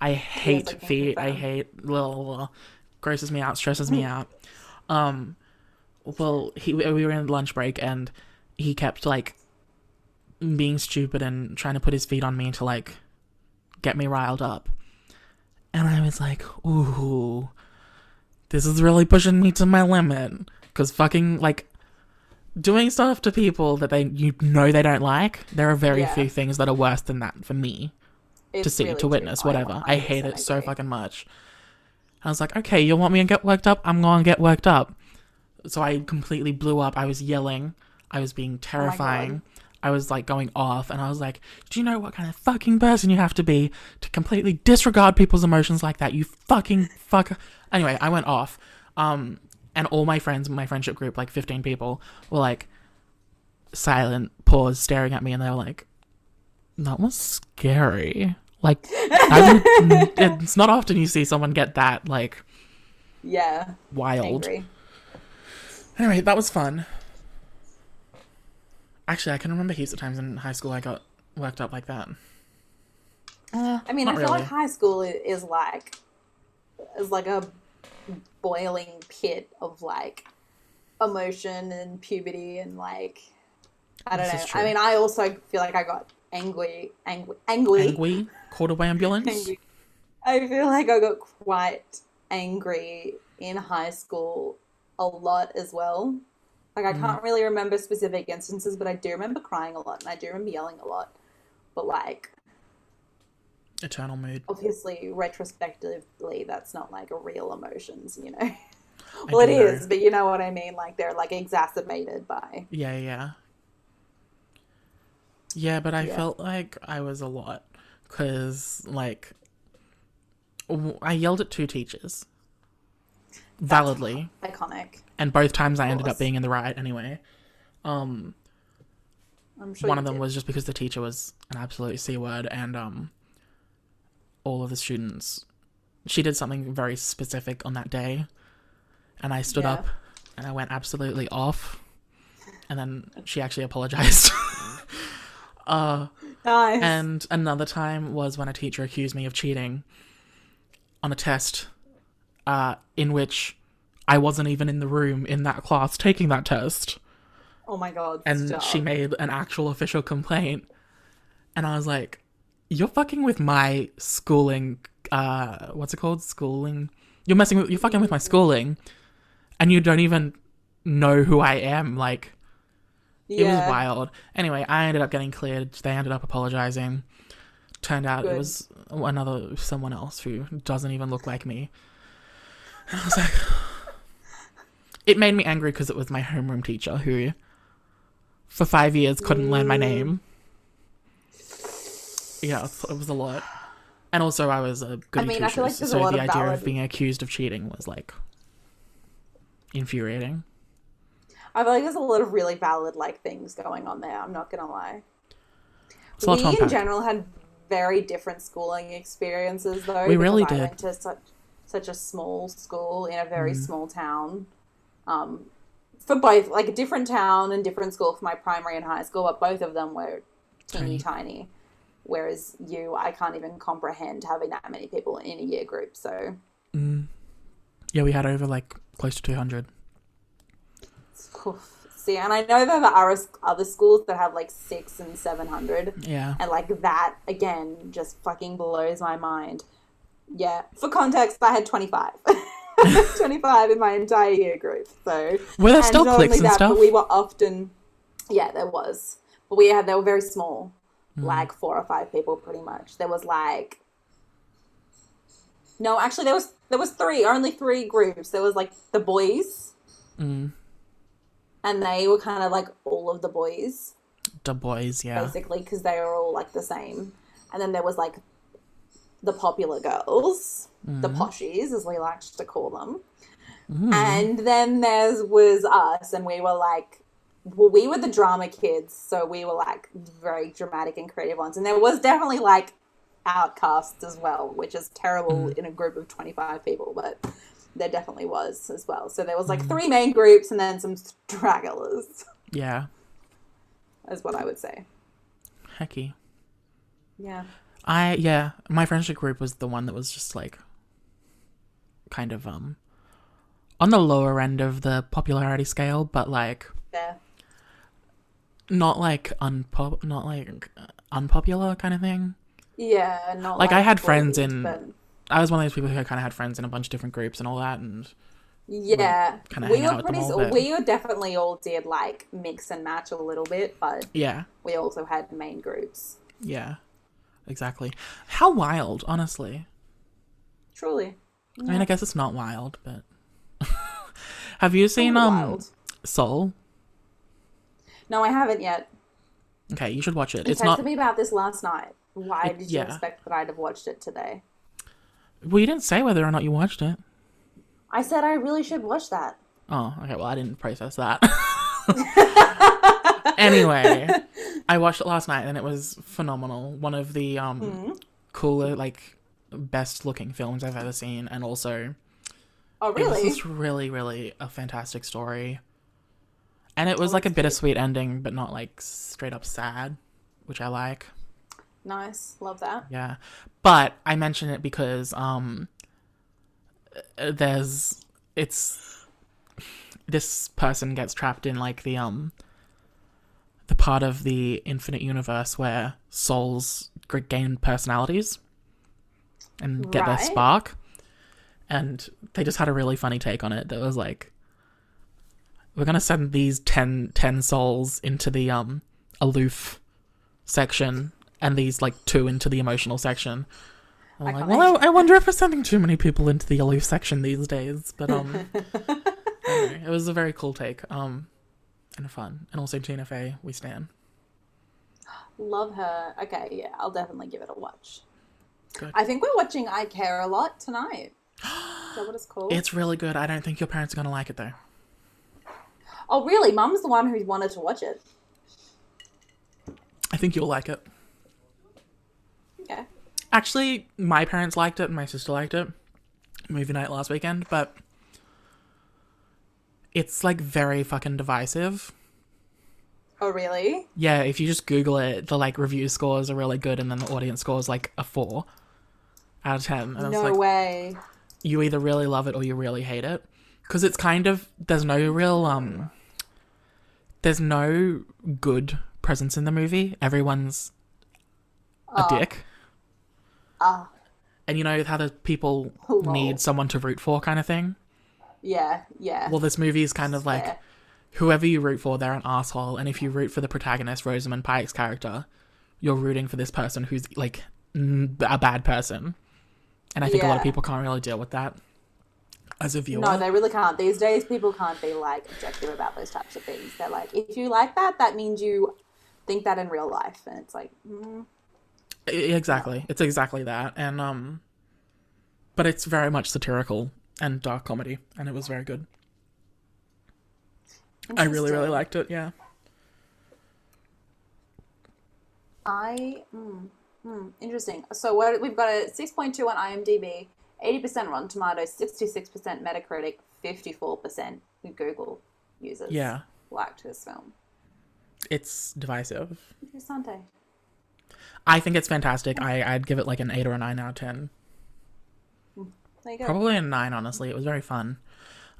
I hate I can feet. I confirm. hate little grosses me out, stresses me out. Um, well, he we were in lunch break and he kept like being stupid and trying to put his feet on me to like get me riled up. And I was like, ooh, this is really pushing me to my limit. Because fucking, like, doing stuff to people that they you know they don't like, there are very Yeah. few things that are worse than that for me to see, really to true. witness, whatever. I hate it 100% so fucking much. I was like, okay, you want me to get worked up? I'm going to get worked up. So I completely blew up. I was yelling. I was being terrifying. I was like going off, and I was like, "Do you know what kind of fucking person you have to be to completely disregard people's emotions like that? You fucking fuck." Anyway, I went off, um, and all my friends, my friendship group, like fifteen people, were like silent, pause, staring at me, and they were like, "That was scary." Like, I would, it's not often you see someone get that like Yeah. wild. Angry. Anyway, that was fun. Actually, I can remember heaps of times in high school I got worked up like that. Uh, I mean, I feel really. like high school is like is like a boiling pit of like emotion and puberty and like I don't This know. I mean, I also feel like I got angry, angry, angry, Angry, called away ambulance. angry. I feel like I got quite angry in high school a lot as well. Like I Mm. can't really remember specific instances, but I do remember crying a lot and I do remember yelling a lot. But like Eternal mood. obviously retrospectively that's not like a real emotions, you know. Well it is, but you know what I mean, like they're like exacerbated by Yeah, yeah. Yeah, but I Yeah. felt like I was a lot because, like, I yelled at two teachers validly, iconic. and both times I ended up being in the right anyway. Um, I'm sure one of them did. was just because the teacher was an absolute c word, and um, all of the students, she did something very specific on that day, and I stood Yeah. up and I went absolutely off, and then she actually apologized. uh, Nice. And another time was when a teacher accused me of cheating on a test uh, in which I wasn't even in the room in that class taking that test. oh my god. And stop. she made an actual official complaint. And I was like, You're fucking with my schooling. Uh, what's it called? Schooling. You're messing with. You're fucking with my schooling. And you don't even know who I am. Like, it was wild. Anyway, I ended up getting cleared. They ended up apologizing. Turned out it was another someone else who doesn't even look like me. And I was like, it made me angry because it was my homeroom teacher who, for five years, couldn't learn my name. Yeah, it was a lot. And also, I was a good I mean, I feel like there's a so lot the of idea valid- of being accused of cheating was like infuriating. I feel like there's a lot of really valid like things going on there. I'm not gonna lie. It's a we in unpack. general had very different schooling experiences though. We really I did. went to such such a small school in a very Mm. small town. Um, for both, like a different town and different school for my primary and high school, but both of them were teeny tiny. Whereas you, I can't even comprehend having that many people in a year group. So mm. Yeah, we had over like close to 200. oof. see, and I know that there are other schools that have like six and seven hundred. Yeah. And like that again just fucking blows my mind. Yeah. For context, I had 25. 25 in my entire year group. So Were there still cliques and that, stuff? We were often Yeah, there was. But we had they were very small. Hmm. Like four or five people pretty much. There was like No, actually there was there was three, only three groups. There was like the boys. Mm. And they were kind of like all of the boys. The boys, yeah. basically because they were all like the same. And then there was like the popular girls, the poshies, as we liked to call them. And then there was us, and we were like, well, we were the drama kids, so we were like very dramatic and creative ones. And there was definitely like outcasts as well, which is terrible in a group of 25 people, but there definitely was as well. So there was like three main groups and then some stragglers, Yeah. is what I would say. Hecky. Yeah. I yeah, my friendship group was the one that was just like kind of um on the lower end of the popularity scale, but like Yeah. Not like unpop not like unpopular kind of thing. Yeah, not Like, I had friends in- but I was one of those people who kind of had friends in a bunch of different groups and all that, and yeah, kinda we were pretty. all, we were definitely all did like mix and match a little bit, but yeah, we also had main groups. yeah, exactly. How wild, honestly. Truly, I mean, I guess it's not wild, but have you seen um. Soul? No, I haven't yet. Okay, you should watch it. You It's texted not. me about this last night. Why It- did you yeah. expect that I'd have watched it today? Well, you didn't say whether or not you watched it. I said I really should watch that. Oh, okay. Well, I didn't process that. anyway, I watched it last night and it was phenomenal. One of the um Hmm? cooler, like best looking films I've ever seen, and also Oh, it was really? just really, really a fantastic story. And it was Oh, like a bittersweet ending, but not like straight up sad, which I like. Nice, love that. Yeah. But I mention it because um uh, there's it's this person gets trapped in like the um the part of the infinite universe where souls gain personalities and get their spark. And they just had a really funny take on it that was like we're going to send these 10, 10 souls into the um aloof section and these like two into the emotional section. I'm like, well, I, I wonder if we're sending too many people into the aloof section these days. But um, anyway, it was a very cool take. Um, and fun, and also Tina Fey, we stand. Love her. Okay, yeah, I'll definitely give it a watch. Good. I think we're watching I Care a Lot tonight. Is that what it's called? It's really good. I don't think your parents are gonna like it though. Oh, really? Mum's the one who wanted to watch it. I think you'll like it. Okay. Actually, my parents liked it, and my sister liked it. Movie night last weekend, but it's like very fucking divisive. Oh, really? Yeah, if you just Google it, the like review scores are really good, and then the audience score is like a four out of ten. And No like way. you either really love it or you really hate it, because it's kind of there's no real um, there's no good presence in the movie. Everyone's a dick, Ah, and you know how the people Lol. need someone to root for, kind of thing. yeah, yeah. Well, this movie is kind of like Fair. whoever you root for, they're an asshole, and if you root for the protagonist, Rosamund Pike's character, you're rooting for this person who's like n- a bad person, and I think a lot of people can't really deal with that as a viewer. No, they really can't. These days, people can't be like objective about those types of things. They're like, if you like that, that means you think that in real life, and it's like, mm, exactly, it's exactly that, and um, but it's very much satirical and dark comedy, and it was very good. I really, really liked it. Yeah. I mm, mm, interesting. So what we've got a six point two on IMDb, eighty percent Rotten Tomatoes, sixty six percent Metacritic, fifty four percent Google users. Yeah. liked this film. It's divisive. Interessante. I think it's fantastic. I, I'd give it like an 8 or a 9 out of 10. There you go. Probably a 9, honestly. It was very fun.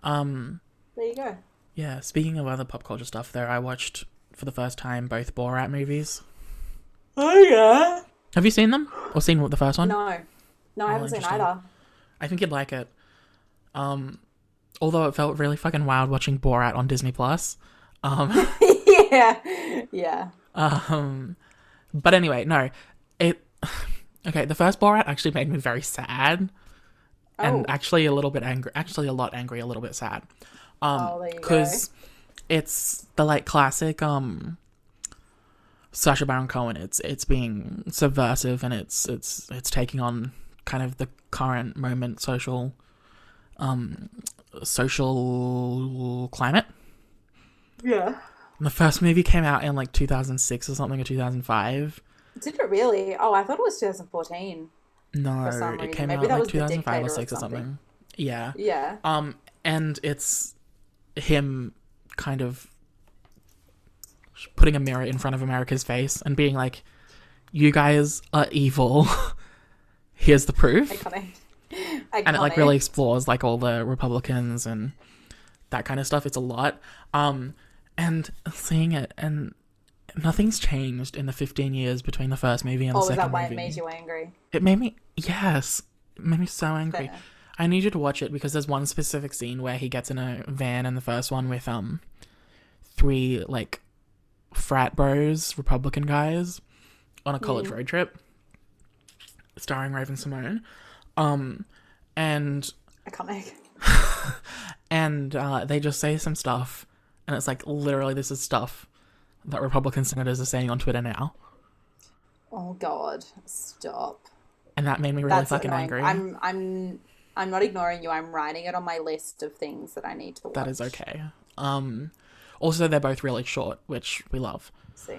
Um, There you go. yeah, speaking of other pop culture stuff, there, I watched for the first time both Borat movies. Oh yeah. Have you seen them? Or seen the first one? No, no, I haven't seen either. I think you'd like it. Um, although it felt really fucking wild watching Borat on Disney Plus. Um, yeah, yeah. um, but anyway, no, it. Okay, the first Borat actually made me very sad, Oh, and actually a little bit angry. Actually, a lot angry, a little bit sad. Um, Oh, there you go. because it's the like classic um. Sacha Baron Cohen. It's it's being subversive and it's it's it's taking on kind of the current moment social, um, social climate. yeah. And the first movie came out in like 2006 or something or 2005. Did it really? Oh, I thought it was 2014. No, it came Maybe out like was 2005 or Dictator or 6 or something. something. Yeah. Yeah. Um, and it's him kind of putting a mirror in front of America's face and being like, "You guys are evil. Here's the proof." Iconic. and it like really explores like all the Republicans and that kind of stuff. It's a lot. Um, and seeing it and nothing's changed in the 15 years between the first movie and Oh, the is second that why movie. it made you angry? It made me yes, it made me so angry. Fair. I need you to watch it because there's one specific scene where he gets in a van in the first one with um three like frat bros, Republican guys, on a college road trip, starring Raven-Symoné. Um, and Iconic. and uh, they just say some stuff, and it's like literally this is stuff that Republican senators are saying on Twitter now, Oh God, stop. and that made me really That's fucking annoying. angry. I'm I'm I'm not ignoring you. I'm writing it on my list of things that I need to watch. That is okay. Um, also they're both really short, which we love. See,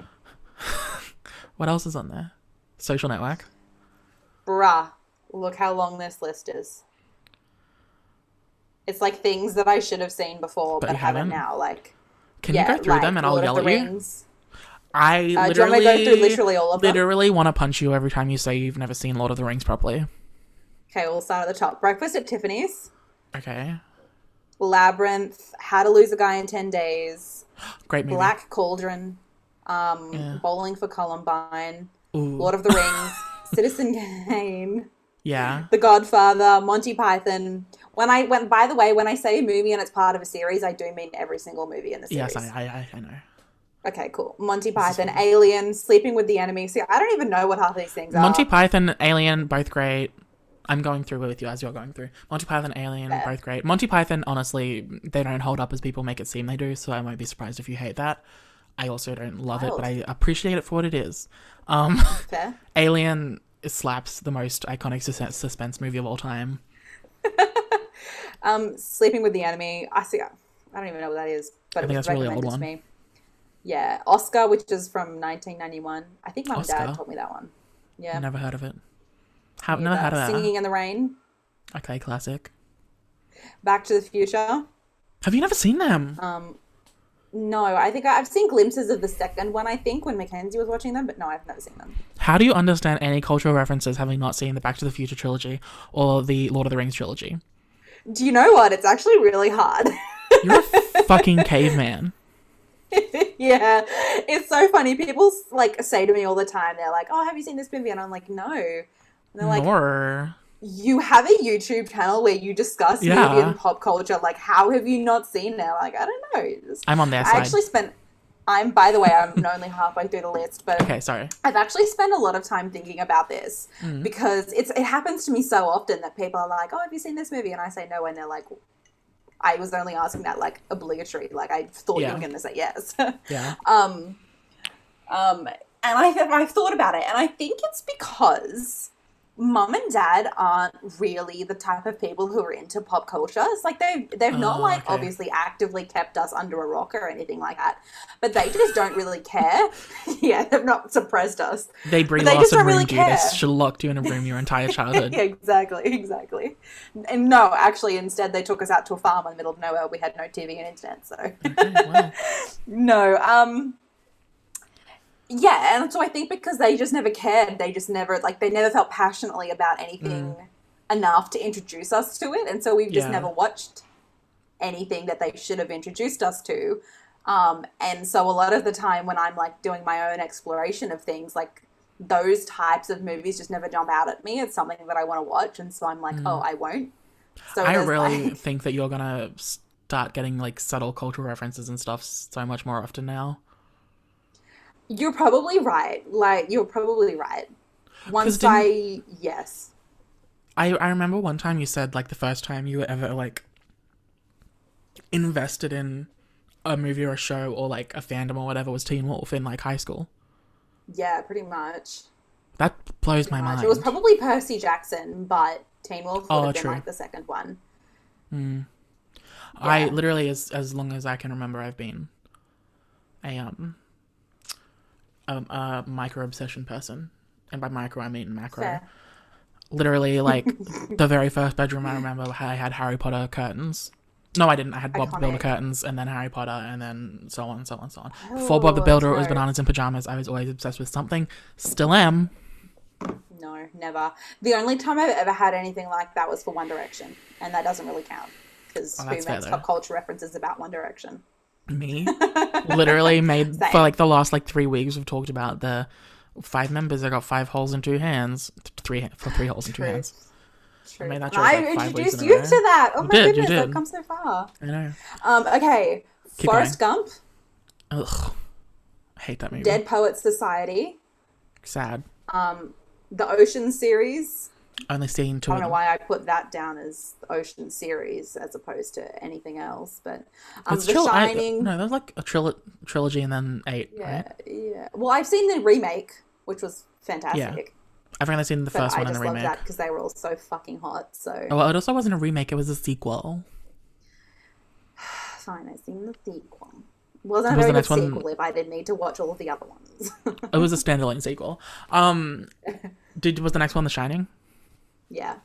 What else is on there? Social Network. Bruh, look how long this list is. It's like things that I should have seen before, But but, haven't haven't? now. Like, Can yeah, you go through like them and I'll Lord yell at you? Rings. I Uh, you want literally, to go through literally all of them? literally want to punch you every time you say you've never seen Lord of the Rings properly. Okay, we'll start at the top. Breakfast at Tiffany's, Okay, Labyrinth, How to Lose a Guy in Ten Days, great movie. Black Cauldron, um, Yeah. Bowling for Columbine, Ooh, Lord of the Rings, Citizen Kane, yeah. The Godfather, Monty Python. When I when by the way, when I say a movie and it's part of a series, I do mean every single movie in the series. Yes, I, I, I, know. Okay, cool. Monty Python, Alien, Sleeping with the Enemy. See, I don't even know what half these things are. Monty Python, Alien, both great. I'm going through with you as you're going through. Monty Python, Alien, both great. Monty Python, honestly, they don't hold up as people make it seem they do, so I won't be surprised if you hate that. I also don't love it, but I appreciate it for what it is. Um, Fair. Alien slaps the most iconic sus- suspense movie of all time. Um, Sleeping with the Enemy. I see. I don't even know what that is, but I it was that's a really old recommended to one. me. Yeah, Oscar, which is from 1991. I think mum and dad Oscar? told me that one. Yeah. Never heard of it. Have never heard of that. Singing in the Rain, Okay, classic. Back to the Future. Have you never seen them? Um, No, I think I- I've seen glimpses of the second one. I think when Mackenzie was watching them, but no, I've never seen them. How do you understand any cultural references having not seen the Back to the Future trilogy or the Lord of the Rings trilogy? Do you know what? It's actually really hard. You're a fucking caveman. yeah, it's so funny. People like say to me all the time, they're like, "Oh, have you seen this movie?" And I'm like, "No." And they're like, Nor. "You have a YouTube channel where you discuss Yeah. movie and pop culture. Like, how have you not seen it?" Like, I don't know. I'm on their I side. actually spent. I'm, by the way, I'm only halfway through the list, but Okay, sorry. I've actually spent a lot of time thinking about this Mm. because it's it happens to me so often that people are like, "Oh, have you seen this movie?" and I say no, and they're like, "I was only asking that like obligatory. Like I thought Yeah. you were going to say yes." Yeah. um, um, and I I've thought about it, and I think it's because mum and dad aren't really the type of people who are into pop culture. It's like they've they've not Oh, like okay. obviously actively kept us under a rock or anything like that, but they just don't really care. yeah, they've not suppressed us. They Brie They just Larson don't really you. They care. should locked you in a room your entire childhood. yeah, exactly, exactly. And no, actually, instead they took us out to a farm in the middle of nowhere. We had no TV and internet, so Okay, well, no. Um, yeah, and so I think because they just never cared, they just never like they never felt passionately about anything enough to introduce us to it, and so we've just Yeah. never watched anything that they should have introduced us to. Um, and so a lot of the time when I'm like doing my own exploration of things, like those types of movies just never jump out at me. It's something that I want to watch, and so I'm like, oh, I won't. So Mm. I really like- think that you're gonna start getting like subtle cultural references and stuff so much more often now. You're probably right. Like you're probably right. Once I yes. I I remember one time you said like the first time you were ever like invested in a movie or a show or like a fandom or whatever was Teen Wolf in like high school. Yeah, pretty much. That blows my Much. mind. It was probably Percy Jackson, but Teen Wolf would Oh, have been true. like the second one. I Yeah. literally as as long as I can remember I've been a um um a micro obsession person. And by micro I mean macro. Fair. Literally like the very first bedroom I remember I had Harry Potter curtains. No, I didn't. I had Bob the Builder curtains and then Harry Potter and then so on, so on, so on. Before Bob the Oh, Builder, it was bananas in pajamas. I was always obsessed with something. Still am. No, never. The only time I've ever had anything like that was for One Direction, and that doesn't really count because Oh, who makes pop culture references about One Direction? Me. Literally made Same. for like the last like three weeks we've talked about the five members that got five holes in two hands. Th- Three for three holes in two True. hands. True. made that And joke, I like, weeks introduced in you to that. Oh You my did, goodness. I've come so far. I know. Um, okay, Keep Forrest Gump, Ugh. I hate that movie. Dead Poets Society, Sad. um, the Ocean series. Only seen two I don't know why I put that down as the Ocean series as opposed to anything else, but um, It's The tril- I- Shining. no, there's like a tril- trilogy and then eight, yeah, right? yeah. Well, I've seen the remake, which was fantastic. Yeah. I've only seen the But first I one and the remake. because they were all so fucking hot. So Oh, well, it also wasn't a remake; it was a sequel. fine, I've seen the sequel. Wasn't a Was very good one- sequel if I didn't need to watch all of the other ones. It was a standalone sequel. Um, did was the next one The Shining? Yeah.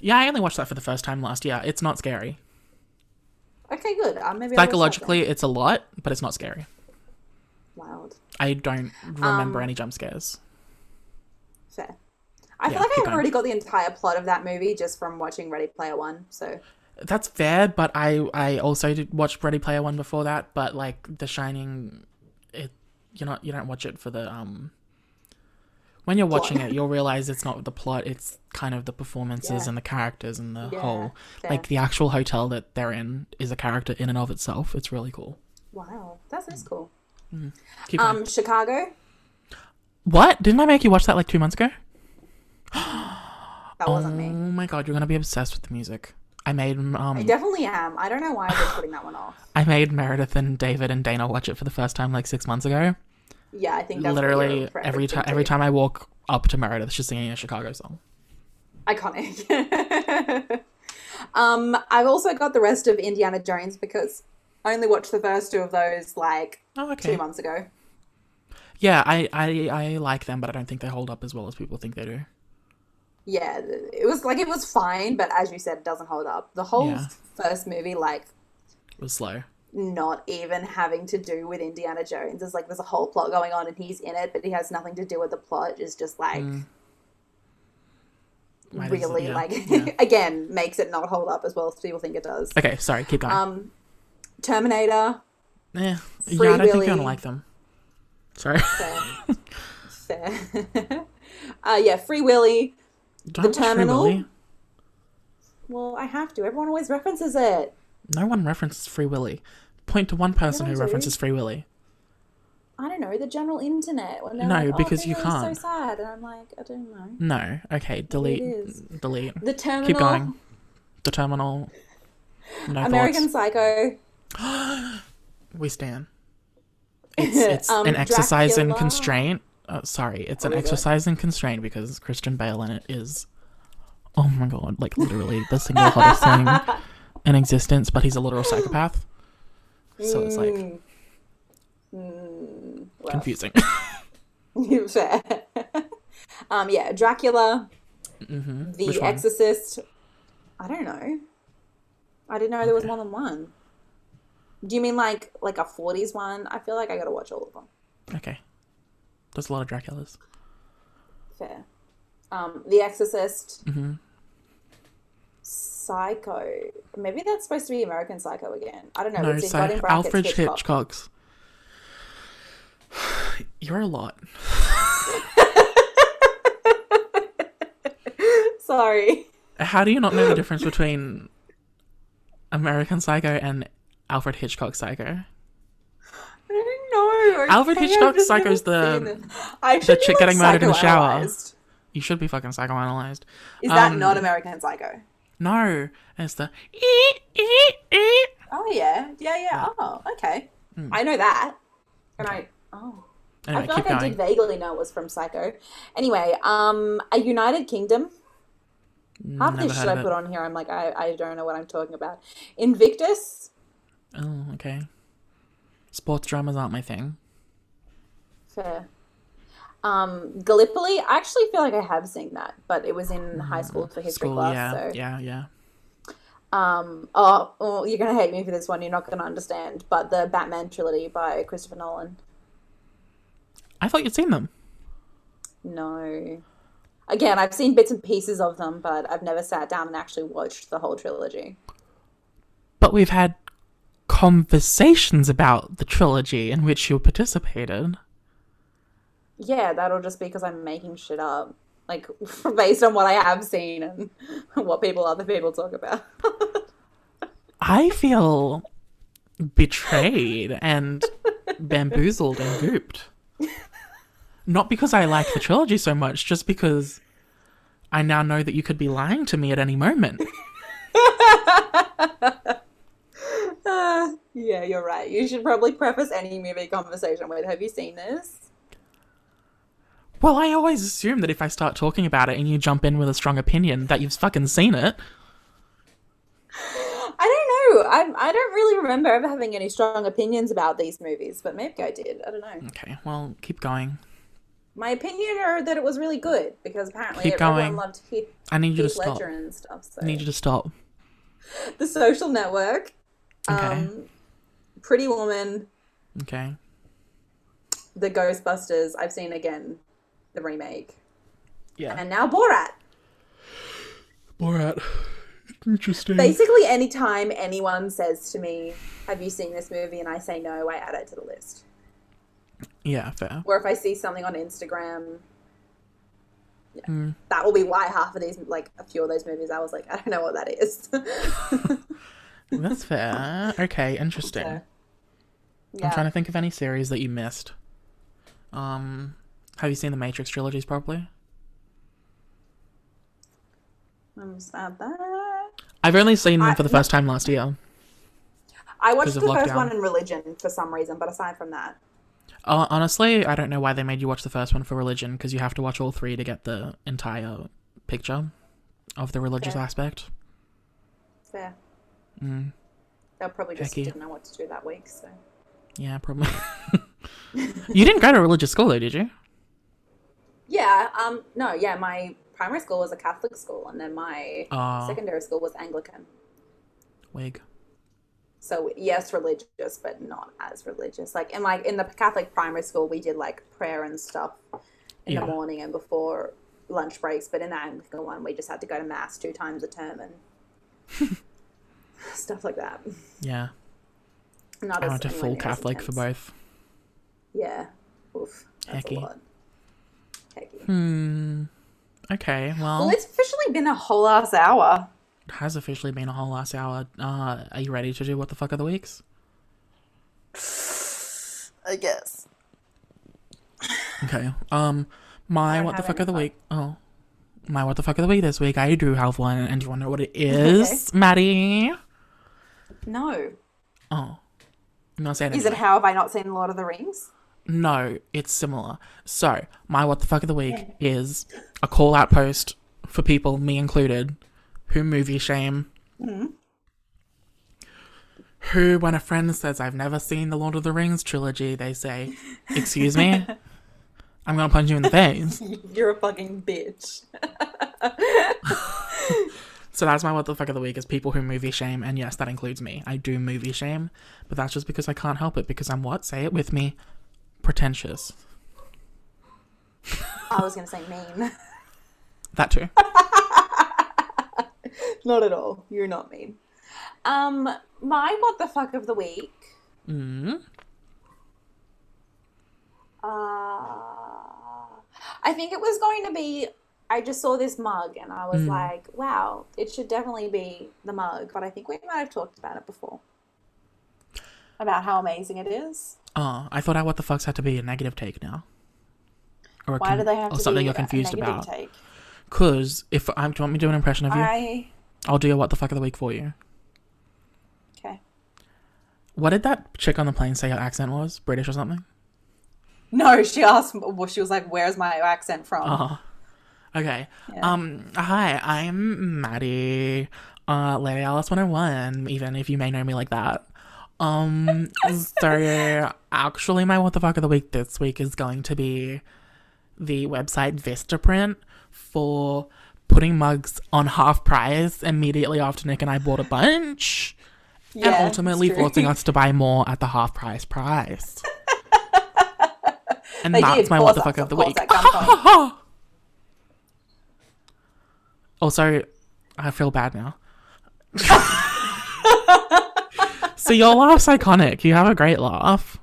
Yeah, I only watched that for the first time last year. It's not scary. Okay, good. Uh, maybe. Psychologically, it's a lot, but it's not scary. wild. I don't remember Um, any jump scares. Fair. I Yeah, feel like I've going. already got the entire plot of that movie just from watching Ready Player One. So That's fair, but I I also did watch Ready Player One before that. But like The Shining, it you're not you don't watch it for the um. When you're watching it, you'll realize it's not the plot; it's kind of the performances Yeah. and the characters and the Yeah, whole. fair. Like the actual hotel that they're in is a character in and of itself. It's really cool. wow, that's that's cool. Going. Um, Chicago. what? Didn't I make you watch that like two months ago? That wasn't oh me. Oh my god, you're gonna be obsessed with the music. I made um I definitely am. I don't know why been putting that one off. I made Meredith and David and Dana watch it for the first time like six months ago. Yeah, I think that's Literally every time every time I walk up to Meredith, she's singing a Chicago song. Iconic. um, I've also got the rest of Indiana Jones because I only watched the first two of those like Oh, okay. two months ago. Yeah, I, I I like them, but I don't think they hold up as well as people think they do. Yeah, it was like it was fine, but as you said, it doesn't hold up. The whole Yeah. first movie, like, It was slow. Not even having to do with Indiana Jones. There's like there's a whole plot going on and he's in it, but he has nothing to do with the plot. Is just like it- really yeah, like yeah. again makes it not hold up as well as people think it does. Okay, sorry, keep going. Um, Terminator. Eh, Free yeah, I don't think you're gonna like them. Sorry. Fair. Fair. uh, yeah, Free Willy. Don't Free Terminal? Willy. Well, I have to. Everyone always references it. No one references Free Willy. Point to one person who references Free Willy. I don't know the general internet. When No, like, oh, because Free you can't. So sad, and I'm like, I don't know. No. Okay, delete. Delete. The Terminal. Keep going. The Terminal. No American thoughts. Psycho. We stand. It's it's Um, an exercise in constraint. Uh, sorry, it's an Oh, it? exercise in constraint because Christian Bale in it is, oh my god, like literally the single hottest thing in existence. But he's a literal psychopath, so it's like Mm. Mm, well, confusing. Fair. um, yeah, Dracula, mm-hmm. The? Exorcist. I don't know. I didn't know there was more than one. Do you mean like like a forties one? I feel like I gotta watch all of them. Okay, there's a lot of Draculas. Fair. Um, The Exorcist. Mhm. Psycho. Maybe that's supposed to be American Psycho again. I don't know. No, so in brackets Alfred Hitchcock. Hitchcock's. You're a lot. Sorry. How do you not know the difference between American Psycho and Alfred Hitchcock Psycho? I don't know. Alfred okay? I've Hitchcock's Psycho's never the- I should chick getting murdered in the shower. You should be fucking psychoanalyzed. Is that Um, not American Psycho? No, and it's the. Oh yeah, yeah, yeah. Oh, okay. I know that, and I oh. Hmm. Anyway, I feel like I did vaguely know it was from Psycho. Anyway, um, a United Kingdom. Half Never this shit I it. put on here, I'm like, I, I don't know what I'm talking about. Invictus. Oh, okay. Sports dramas aren't my thing. Fair. Um, Gallipoli. I actually feel like I have seen that, but it was in high school for history School, class. yeah, so yeah, yeah. Um, oh, oh, you're gonna hate me for this one. You're not gonna understand. But the Batman trilogy by Christopher Nolan. I thought you'd seen them. No. Again, I've seen bits and pieces of them, but I've never sat down and actually watched the whole trilogy. But we've had conversations about the trilogy in which you participated. Yeah, that'll just be because I'm making shit up, like based on what I have seen and what people other people talk about. I feel betrayed and bamboozled and gooped. Not because I like the trilogy so much, just because I now know that you could be lying to me at any moment. Uh, yeah, you're right. You should probably preface any movie conversation with, "Have you seen this?" Well, I always assume that if I start talking about it and you jump in with a strong opinion, that you've fucking seen it. I don't know. I I don't really remember ever having any strong opinions about these movies, but maybe I did. I don't know. Okay, well, keep going. My opinion are that it was really good because apparently Keep everyone going. loved Heath, I need you to stop. Ledger and stuff. So. I need you to stop. The Social Network, Okay. um, Pretty Woman, Okay. The Ghostbusters. I've seen again the remake, Yeah. and now Borat. Borat. Interesting. Basically, anytime anyone says to me, "Have you seen this movie?" and I say no, I add it to the list. Yeah, fair. Or if I see something on Instagram, yeah, Hmm. that will be why half of these, like a few of those movies, I was like, I don't know what that is. That's fair. Okay, interesting. So, I'm trying to think of any series that you missed. Um, have you seen the Matrix trilogies properly? I'm at that. I've only seen them I- for the first time last year. I watched the of first one in religion for some reason, but aside from that, Uh, honestly, I don't know why they made you watch the first one for religion because you have to watch all three to get the entire picture of the religious Fair. aspect. fair. Mm, They probably just Hecky. didn't know what to do that week. So yeah, probably. you didn't go to a religious school though, did you? Yeah, um, no, yeah, my primary school was a Catholic school, and then my Ah. secondary school was Anglican. Wig. So yes, religious, but not as religious. Like in like in the Catholic primary school, we did like prayer and stuff in Yeah. the morning and before lunch breaks. But in the Anglican one, we just had to go to mass two times a term and stuff like that. Yeah. Not I went to full Catholic for both. Yeah. Oof. That's Hecky. a lot. Hecky. Hmm. Okay, well, Well, it's officially been a whole ass hour. it has officially been a whole last hour. Uh, are you ready to do what the fuck are the weeks? I guess. Okay. Um, my what the fuck of the fun. week? Oh, my what the fuck of the week this week. I do have one, and do you want to know what it is, Maddie? No. Oh, I'm not saying Is it how have I not seen Lord of the Rings? No, it's similar. So, my what the fuck of the week is a call out post for people, me included, who movie shame. Mm-hmm. Who, when a friend says, I've never seen the Lord of the Rings trilogy, they say, Excuse me? I'm gonna punch you in the face. You're a fucking bitch. So that's my what the fuck of the week is people who movie shame, and yes, that includes me. I do movie shame, but that's just because I can't help it because I'm what? Say it with me. Pretentious. I was gonna say mean. That too. not at all. You're not mean. Um, my what the fuck of the week. mm Uh, I think it was going to be. I just saw this mug and I was like, wow, it should definitely be the mug. But I think we might have talked about it before. About how amazing it is. Oh, I thought I what the fucks had to be a negative take now. Or, Why con- do they have or to something be you're confused negative about? take? Because if I'm, do you want me to do an impression of you? I I'll do a what the fuck of the week for you. okay. What did that chick on the plane say her accent was? British or something? No, she asked. Well, she was like, "Where's my accent from?" Oh. Okay. Yeah. Um. Hi, I'm Maddie. Uh, Lady Alice 101. Even if you may know me like that. Um. so actually, my what the fuck of the week this week is going to be the website Vistaprint for putting mugs on half price immediately after Nick and I bought a bunch. and ultimately forcing us to buy more at the half price price. and They that's did my what the fuck of the week. also, I feel bad now. so your laugh's iconic. You have a great laugh.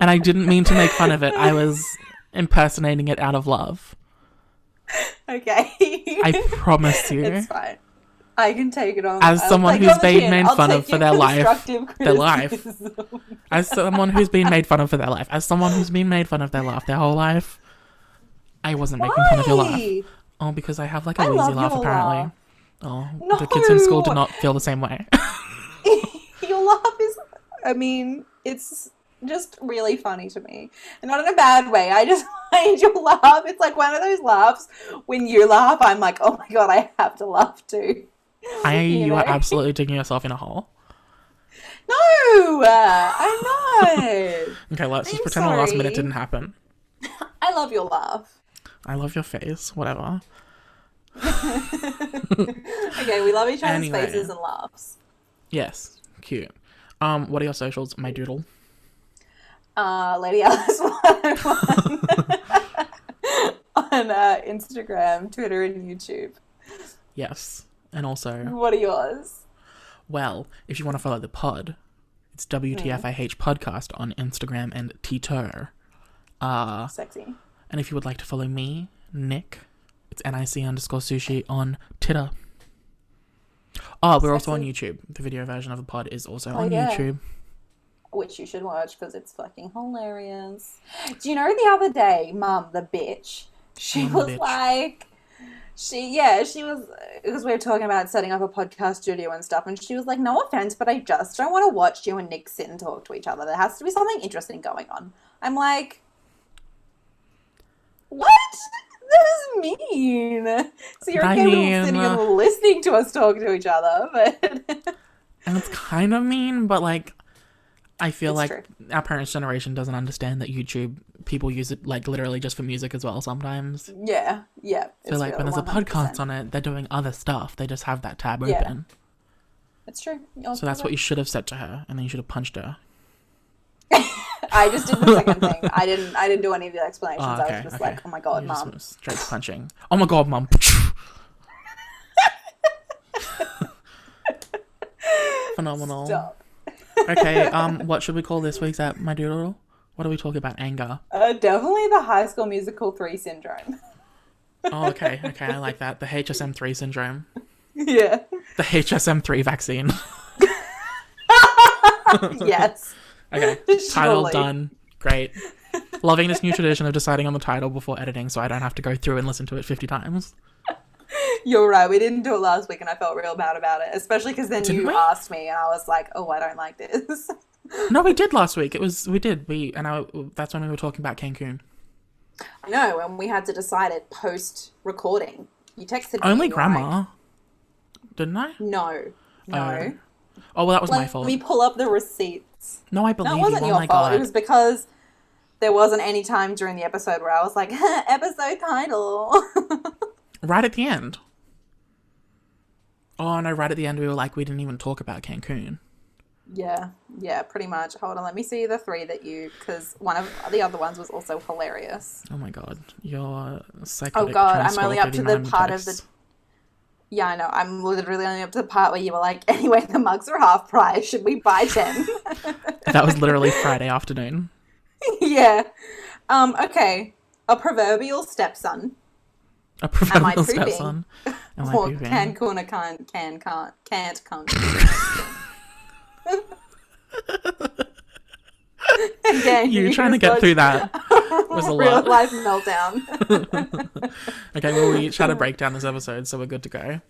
And I didn't mean to make fun of it. I was impersonating it out of love. okay. I promise you. it's fine. I can take it on. As I'll someone who's been made I'll fun of for their life- their life. As someone who's been made fun of for their life, as someone who's been made fun of their laugh their whole life, I wasn't making fun of your laugh. Oh, because I have like a I love laugh apparently. laugh. Oh, the kids in school did not feel the same way. Laugh is. I mean, it's just really funny to me, and not in a bad way. I just find your laugh. It's like one of those laughs when you laugh. I'm like, oh my god, I have to laugh too. I, you, You are know? absolutely digging yourself in a hole. No, uh, I'm not. Okay, let's just I'm pretend the last minute didn't happen. I love your laugh. I love your face, whatever. Okay, we love each other's Anyway. faces and laughs. Yes, cute. Um, what are your socials? My doodle. Uh, Lady Alice 101 on uh, Instagram, Twitter, and YouTube. Yes, and also, What are yours? well, if you want to follow the pod, it's WTFIH podcast on Instagram and Twitter. Uh, Sexy. and if you would like to follow me, Nick, it's NIC underscore sushi on Twitter. Oh, we're also on YouTube. The video version of the pod is also oh, on Oh, yeah. YouTube. Which you should watch because it's fucking hilarious. Do you know the other day, Mum, the bitch, she the was bitch. like, she, yeah, she was, because we were talking about setting up a podcast studio and stuff, and she was like, no offense, but I just don't want to watch you and Nick sit and talk to each other. There has to be something interesting going on. I'm like, what? That was mean. So you're I okay mean, sitting and listening to us talk to each other, but And it's kind of mean, but like, I feel It's like our parents' generation doesn't understand that YouTube people use it like literally just for music as well sometimes. yeah, yeah. So like when there's a podcast on it, they're doing other stuff. They just have that tab Yeah. open. It's true. So that's what you should have said to her, and then you should have punched her. I just did the second thing. I didn't. I didn't do any of the explanations. Oh, I was just okay. like, "Oh my god, You just mum." went straight punching. Oh my god, mom. Phenomenal. Stop. Okay, um, what should we call this week's at my doodle? What are we talking about? Anger. Uh, definitely the High School Musical three syndrome. Oh, okay, okay, I like that. The HSM3 syndrome. yeah. The HSM3 vaccine. yes. Okay, title done. Great. Loving this new tradition of deciding on the title before editing so I don't have to go through and listen to it 50 times. You're right. We didn't do it last week, and I felt real bad about it. Especially because then Didn't you we? asked me, and I was like, "Oh, I don't like this." No, we did last week. It was, we did. We, and I, that's when we were talking about Cancun. no, and we had to decide it post recording. You texted me. Only you were like, grandma. Didn't I? no, no. Oh. Oh, well, that was my fault. Let me pull up the receipts. No, I believe No, it wasn't you. Oh your my fault. god. It was because there wasn't any time during the episode where I was like, episode title. Right at the end. Oh no! Right at the end, we were like, we didn't even talk about Cancun. yeah, yeah, pretty much. Hold on, let me see the three that you, because one of the other ones was also hilarious. Oh my god, you're Oh god, I'm only up to the part of the. Yeah, I know. I'm literally only up to the part where you were like, anyway, the mugs are half price. Should we buy 10? That was literally Friday afternoon. yeah. Um, okay. A proverbial stepson. A proverbial stepson. Am I Or can, corner, can't, can, can't, can't, can't. Again, You you trying to get through that was a Real lot. life meltdown. Okay, well, we each had to break down this episode, so we're good to go.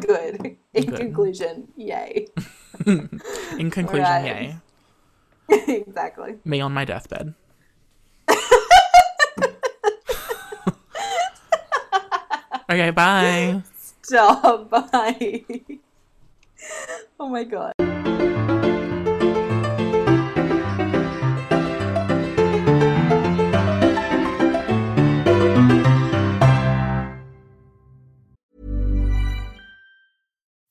Good. In Good. conclusion, yay. In conclusion, Right. yay. exactly. Me on my deathbed. okay, bye. Stop. Bye. oh my god.